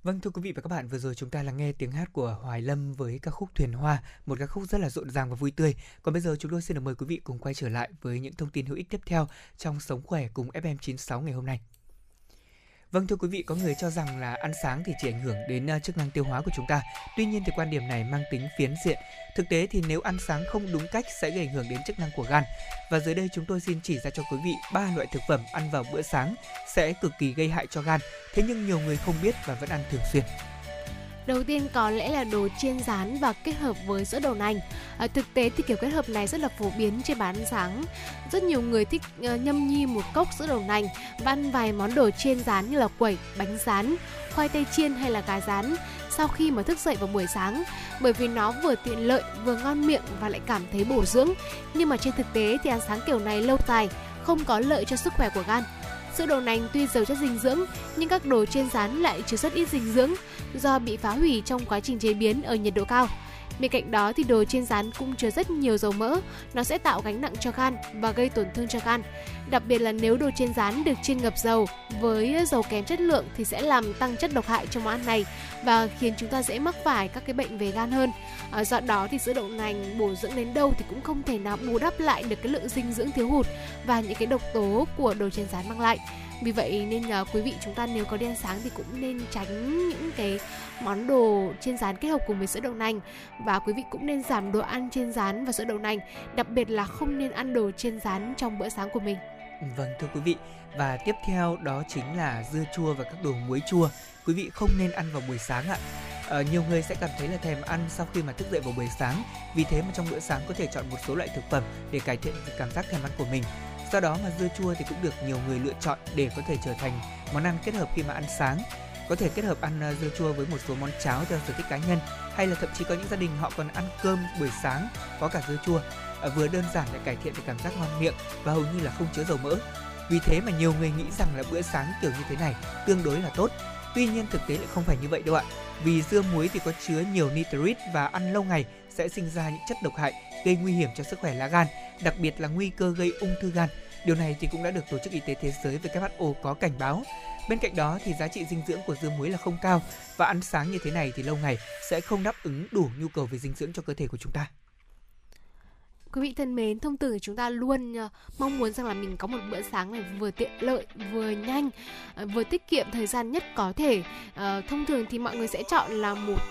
Vâng thưa quý vị và các bạn, vừa rồi chúng ta lắng nghe tiếng hát của Hoài Lâm với ca khúc Thuyền Hoa, một ca khúc rất là rộn ràng và vui tươi. Còn bây giờ chúng tôi xin được mời quý vị cùng quay trở lại với những thông tin hữu ích tiếp theo trong Sống khỏe cùng FM96 ngày hôm nay. Vâng thưa quý vị, có người cho rằng là ăn sáng thì chỉ ảnh hưởng đến à, chức năng tiêu hóa của chúng ta. Tuy nhiên thì quan điểm này mang tính phiến diện. Thực tế thì nếu ăn sáng không đúng cách sẽ gây ảnh hưởng đến chức năng của gan. Và dưới đây chúng tôi xin chỉ ra cho quý vị ba loại thực phẩm ăn vào bữa sáng sẽ cực kỳ gây hại cho gan. Thế nhưng nhiều người không biết và vẫn ăn thường xuyên. Đầu tiên có lẽ là đồ chiên rán và kết hợp với sữa đậu nành. À, thực tế thì kiểu kết hợp này rất là phổ biến trên bàn ăn sáng. Rất nhiều người thích uh, nhâm nhi một cốc sữa đậu nành và ăn vài món đồ chiên rán như là quẩy, bánh rán, khoai tây chiên hay là gà rán sau khi mà thức dậy vào buổi sáng bởi vì nó vừa tiện lợi vừa ngon miệng và lại cảm thấy bổ dưỡng nhưng mà trên thực tế thì ăn sáng kiểu này lâu dài không có lợi cho sức khỏe của gan Sữa đậu nành tuy giàu chất dinh dưỡng, nhưng các đồ chiên rán lại chứa rất ít dinh dưỡng do bị phá hủy trong quá trình chế biến ở nhiệt độ cao. Bên cạnh đó thì đồ trên rán cũng chứa rất nhiều dầu mỡ, nó sẽ tạo gánh nặng cho gan và gây tổn thương cho gan. Đặc biệt là nếu đồ trên rán được chiên ngập dầu với dầu kém chất lượng thì sẽ làm tăng chất độc hại trong món ăn này và khiến chúng ta dễ mắc phải các cái bệnh về gan hơn. À, do đó thì sữa đậu nành bổ dưỡng đến đâu thì cũng không thể nào bù đắp lại được cái lượng dinh dưỡng thiếu hụt và những cái độc tố của đồ trên rán mang lại vì vậy nên uh, quý vị chúng ta nếu có đi ăn sáng thì cũng nên tránh những cái món đồ chiên rán kết hợp cùng với sữa đậu nành. Và quý vị cũng nên giảm đồ ăn chiên rán và sữa đậu nành đặc biệt là không nên ăn đồ chiên rán trong bữa sáng của mình. Vâng thưa quý vị. Và tiếp theo đó chính là dưa chua và các đồ muối chua. Quý vị không nên ăn vào buổi sáng ạ. À, nhiều người sẽ cảm thấy là thèm ăn sau khi mà thức dậy vào buổi sáng. Vì thế mà trong bữa sáng có thể chọn một số loại thực phẩm để cải thiện cảm giác thèm ăn của mình. Do đó mà dưa chua thì cũng được nhiều người lựa chọn để có thể trở thành món ăn kết hợp khi mà ăn sáng. Có thể kết hợp ăn ờ, dưa chua với một số món cháo theo sở thích cá nhân hay là thậm chí có những gia đình họ còn ăn cơm buổi sáng có cả dưa chua. Ờ, vừa đơn giản để cải thiện được cảm giác ngon miệng và hầu như là không chứa dầu mỡ. Vì thế mà nhiều người nghĩ rằng là bữa sáng kiểu như thế này tương đối là tốt. Tuy nhiên thực tế lại không phải như vậy đâu ạ. Vì dưa muối thì có chứa nhiều nitrit và ăn lâu ngày sẽ sinh ra những chất độc hại gây nguy hiểm cho sức khỏe lá gan, đặc biệt là nguy cơ gây ung thư gan. Điều này thì cũng đã được Tổ chức Y tế Thế giới WHO có cảnh báo. Bên cạnh đó thì giá trị dinh dưỡng của dưa muối là không cao và ăn sáng như thế này thì lâu ngày sẽ không đáp ứng đủ nhu cầu về dinh dưỡng cho cơ thể của chúng ta. Quý vị thân mến, thông thường chúng ta luôn ờ, mong muốn rằng là mình có một bữa sáng này vừa tiện lợi, vừa nhanh, ờ, vừa tiết kiệm thời gian nhất có thể. Ờ, thông thường thì mọi người sẽ chọn là một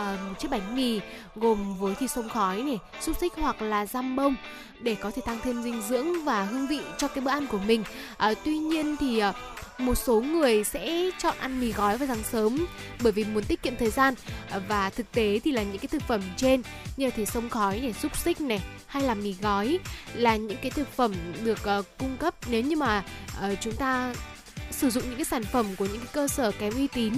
uh, một chiếc bánh mì gồm với thịt sông khói này, xúc xích hoặc là răm bông để có thể tăng thêm dinh dưỡng và hương vị cho cái bữa ăn của mình. Uh, tuy nhiên thì uh, một số người sẽ chọn ăn mì gói vào sáng sớm bởi vì muốn tiết kiệm thời gian ờ, và thực tế thì là những cái thực phẩm trên như là thịt sông khói này, xúc xích này hay là mì gói là những cái thực phẩm được uh, cung cấp nếu như mà uh, chúng ta sử dụng những cái sản phẩm của những cái cơ sở kém uy tín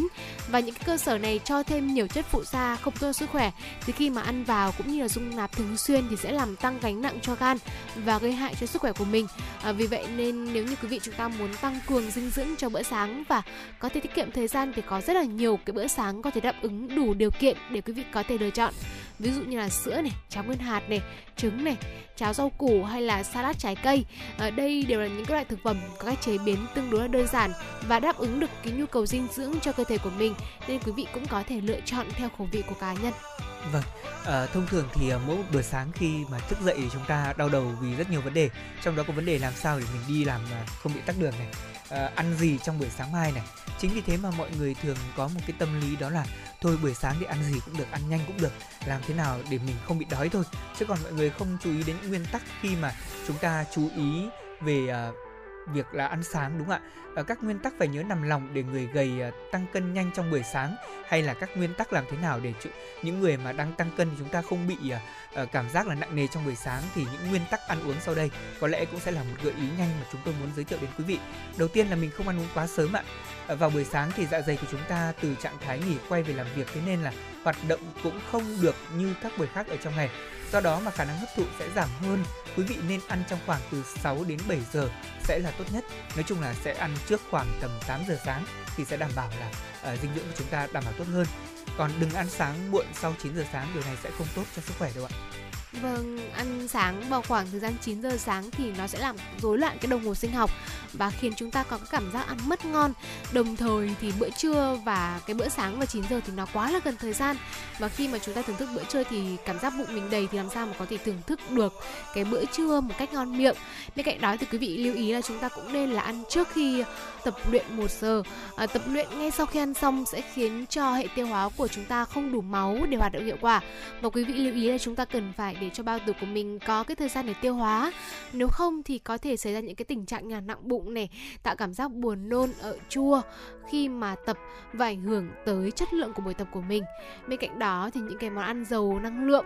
và những cái cơ sở này cho thêm nhiều chất phụ gia không tốt cho sức khỏe thì khi mà ăn vào cũng như là dung nạp thường xuyên thì sẽ làm tăng gánh nặng cho gan và gây hại cho sức khỏe của mình. À, vì vậy nên nếu như quý vị chúng ta muốn tăng cường dinh dưỡng cho bữa sáng và có thể tiết kiệm thời gian thì có rất là nhiều cái bữa sáng có thể đáp ứng đủ điều kiện để quý vị có thể lựa chọn. Ví dụ như là sữa này cháo nguyên hạt này trứng này cháo rau củ hay là salad trái cây. Ở đây đều là những cái loại thực phẩm có cách chế biến tương đối là đơn giản và đáp ứng được cái nhu cầu dinh dưỡng cho cơ thể của mình nên quý vị cũng có thể lựa chọn theo khẩu vị của cá nhân. Vâng, à, thông thường thì ờ, mỗi buổi sáng khi mà thức dậy thì chúng ta đau đầu vì rất nhiều vấn đề Trong đó có vấn đề làm sao để mình đi làm không bị tắc đường này. Ờ, ăn gì trong buổi sáng mai này. Chính vì thế mà mọi người thường có một cái tâm lý đó là Thôi buổi sáng thì ăn gì cũng được, ăn nhanh cũng được Làm thế nào để mình không bị đói thôi. Chứ còn mọi người không chú ý đến những nguyên tắc khi mà chúng ta chú ý về uh, việc là ăn sáng, đúng không ạ? các nguyên tắc phải nhớ nằm lòng để người gầy à, tăng cân nhanh trong buổi sáng, hay là các nguyên tắc làm thế nào để những người mà đang tăng cân thì chúng ta không bị à, ờ, cảm giác là nặng nề trong buổi sáng, thì những nguyên tắc ăn uống sau đây có lẽ cũng sẽ là một gợi ý nhanh mà chúng tôi muốn giới thiệu đến quý vị. Đầu tiên là mình không ăn uống quá sớm ạ. Ờ, vào buổi sáng thì dạ dày của chúng ta từ trạng thái nghỉ quay về làm việc, thế nên là hoạt động cũng không được như các buổi khác ở trong ngày. Do đó mà khả năng hấp thụ sẽ giảm hơn. Quý vị nên ăn trong khoảng từ 6 đến 7 giờ sẽ là tốt nhất. Nói chung là sẽ ăn trước khoảng tầm 8 giờ sáng thì sẽ đảm bảo là uh, dinh dưỡng của chúng ta đảm bảo tốt hơn. Còn đừng ăn sáng muộn sau 9 giờ sáng, điều này sẽ không tốt cho sức khỏe đâu ạ. Vâng, ăn sáng vào khoảng thời gian 9 giờ sáng thì nó sẽ làm rối loạn cái đồng hồ sinh học và khiến chúng ta có cái cảm giác ăn mất ngon. Đồng thời thì bữa trưa và cái bữa sáng vào 9 giờ thì nó quá là gần thời gian và khi mà chúng ta thưởng thức bữa trưa thì cảm giác bụng mình đầy thì làm sao mà có thể thưởng thức được cái bữa trưa một cách ngon miệng. Bên cạnh đó thì quý vị lưu ý là chúng ta cũng nên là ăn trước khi tập luyện 1 giờ. À, tập luyện ngay sau khi ăn xong sẽ khiến cho hệ tiêu hóa của chúng ta không đủ máu để hoạt động hiệu quả. Và quý vị lưu ý là chúng ta cần phải để cho bao tử của mình có cái thời gian để tiêu hóa. Nếu không thì có thể xảy ra những cái tình trạng nhà nặng bụng này, tạo cảm giác buồn nôn, ở chua khi mà tập và ảnh hưởng tới chất lượng của buổi tập của mình. Bên cạnh đó thì những cái món ăn giàu năng lượng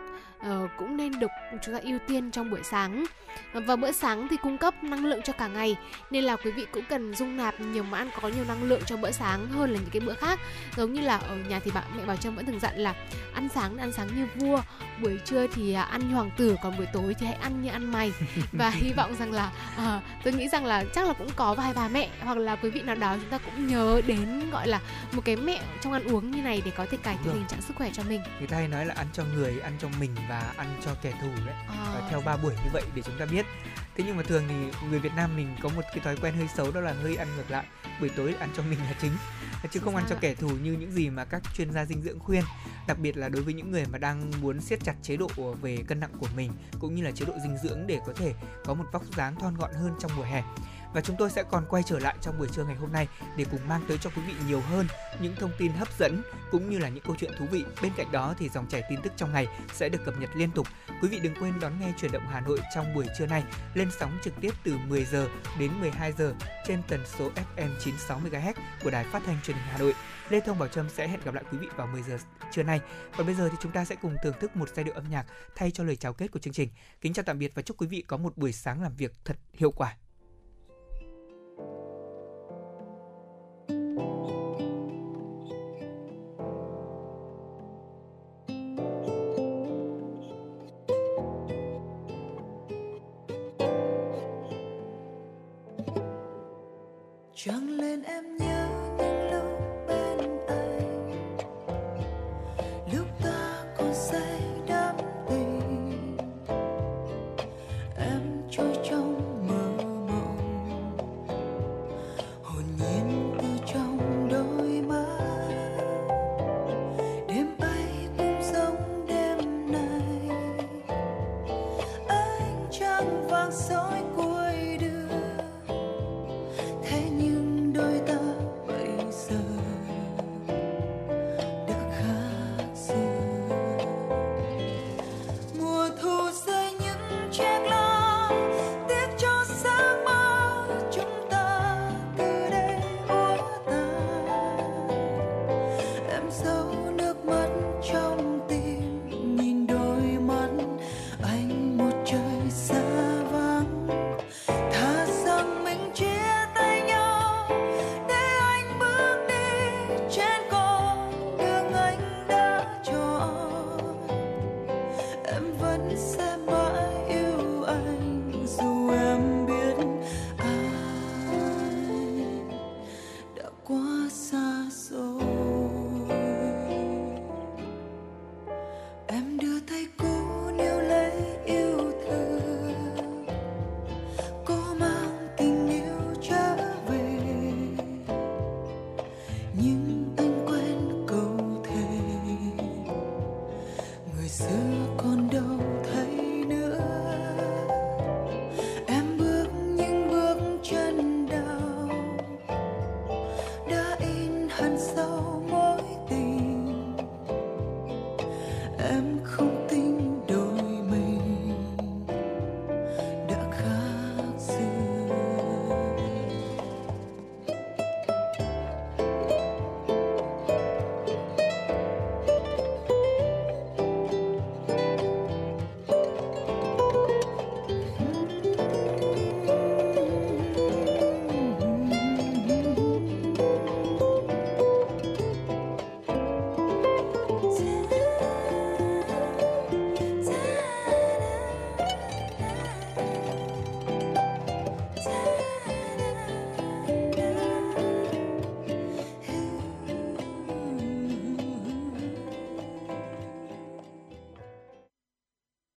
uh, cũng nên được chúng ta ưu tiên trong buổi sáng. Và bữa sáng thì cung cấp năng lượng cho cả ngày nên là quý vị cũng cần dung nạp nhiều món ăn có nhiều năng lượng cho bữa sáng hơn là những cái bữa khác. Giống như là ở nhà thì bạn mẹ bảo trâm vẫn thường dặn là ăn sáng ăn sáng như vua buổi trưa thì à, ăn như hoàng tử còn buổi tối thì hãy ăn như ăn mày. <laughs> Và hy vọng rằng là à, tôi nghĩ rằng là chắc là cũng có vài bà mẹ hoặc là quý vị nào đó chúng ta cũng nhớ đến gọi là một cái mẹo trong ăn uống như này để có thể cải thiện tình trạng sức khỏe cho mình. Người ta hay nói là ăn cho người ăn cho mình và ăn cho kẻ thù đấy. À. và theo ba buổi như vậy để chúng ta biết. Thế nhưng mà thường thì người Việt Nam mình có một cái thói quen hơi xấu đó là hơi ăn ngược lại. Buổi tối ăn cho mình là chính. Chứ không ăn cho kẻ thù như những gì mà các chuyên gia dinh dưỡng khuyên. Đặc biệt là đối với những người mà đang muốn siết chặt chế độ về cân nặng của mình cũng như là chế độ dinh dưỡng để có thể có một vóc dáng thon gọn hơn trong mùa hè và chúng tôi sẽ còn quay trở lại trong buổi trưa ngày hôm nay để cùng mang tới cho quý vị nhiều hơn những thông tin hấp dẫn cũng như là những câu chuyện thú vị. Bên cạnh đó thì dòng chảy tin tức trong ngày sẽ được cập nhật liên tục. Quý vị đừng quên đón nghe chuyển động Hà Nội trong buổi trưa nay lên sóng trực tiếp từ 10 giờ đến 12 giờ trên tần số FM 96 MHz của Đài Phát thanh Truyền hình Hà Nội. Lê Thông Bảo Trâm sẽ hẹn gặp lại quý vị vào 10 giờ trưa nay. Còn bây giờ thì chúng ta sẽ cùng thưởng thức một giai điệu âm nhạc thay cho lời chào kết của chương trình. Kính chào tạm biệt và chúc quý vị có một buổi sáng làm việc thật hiệu quả. Trăng lên em nhé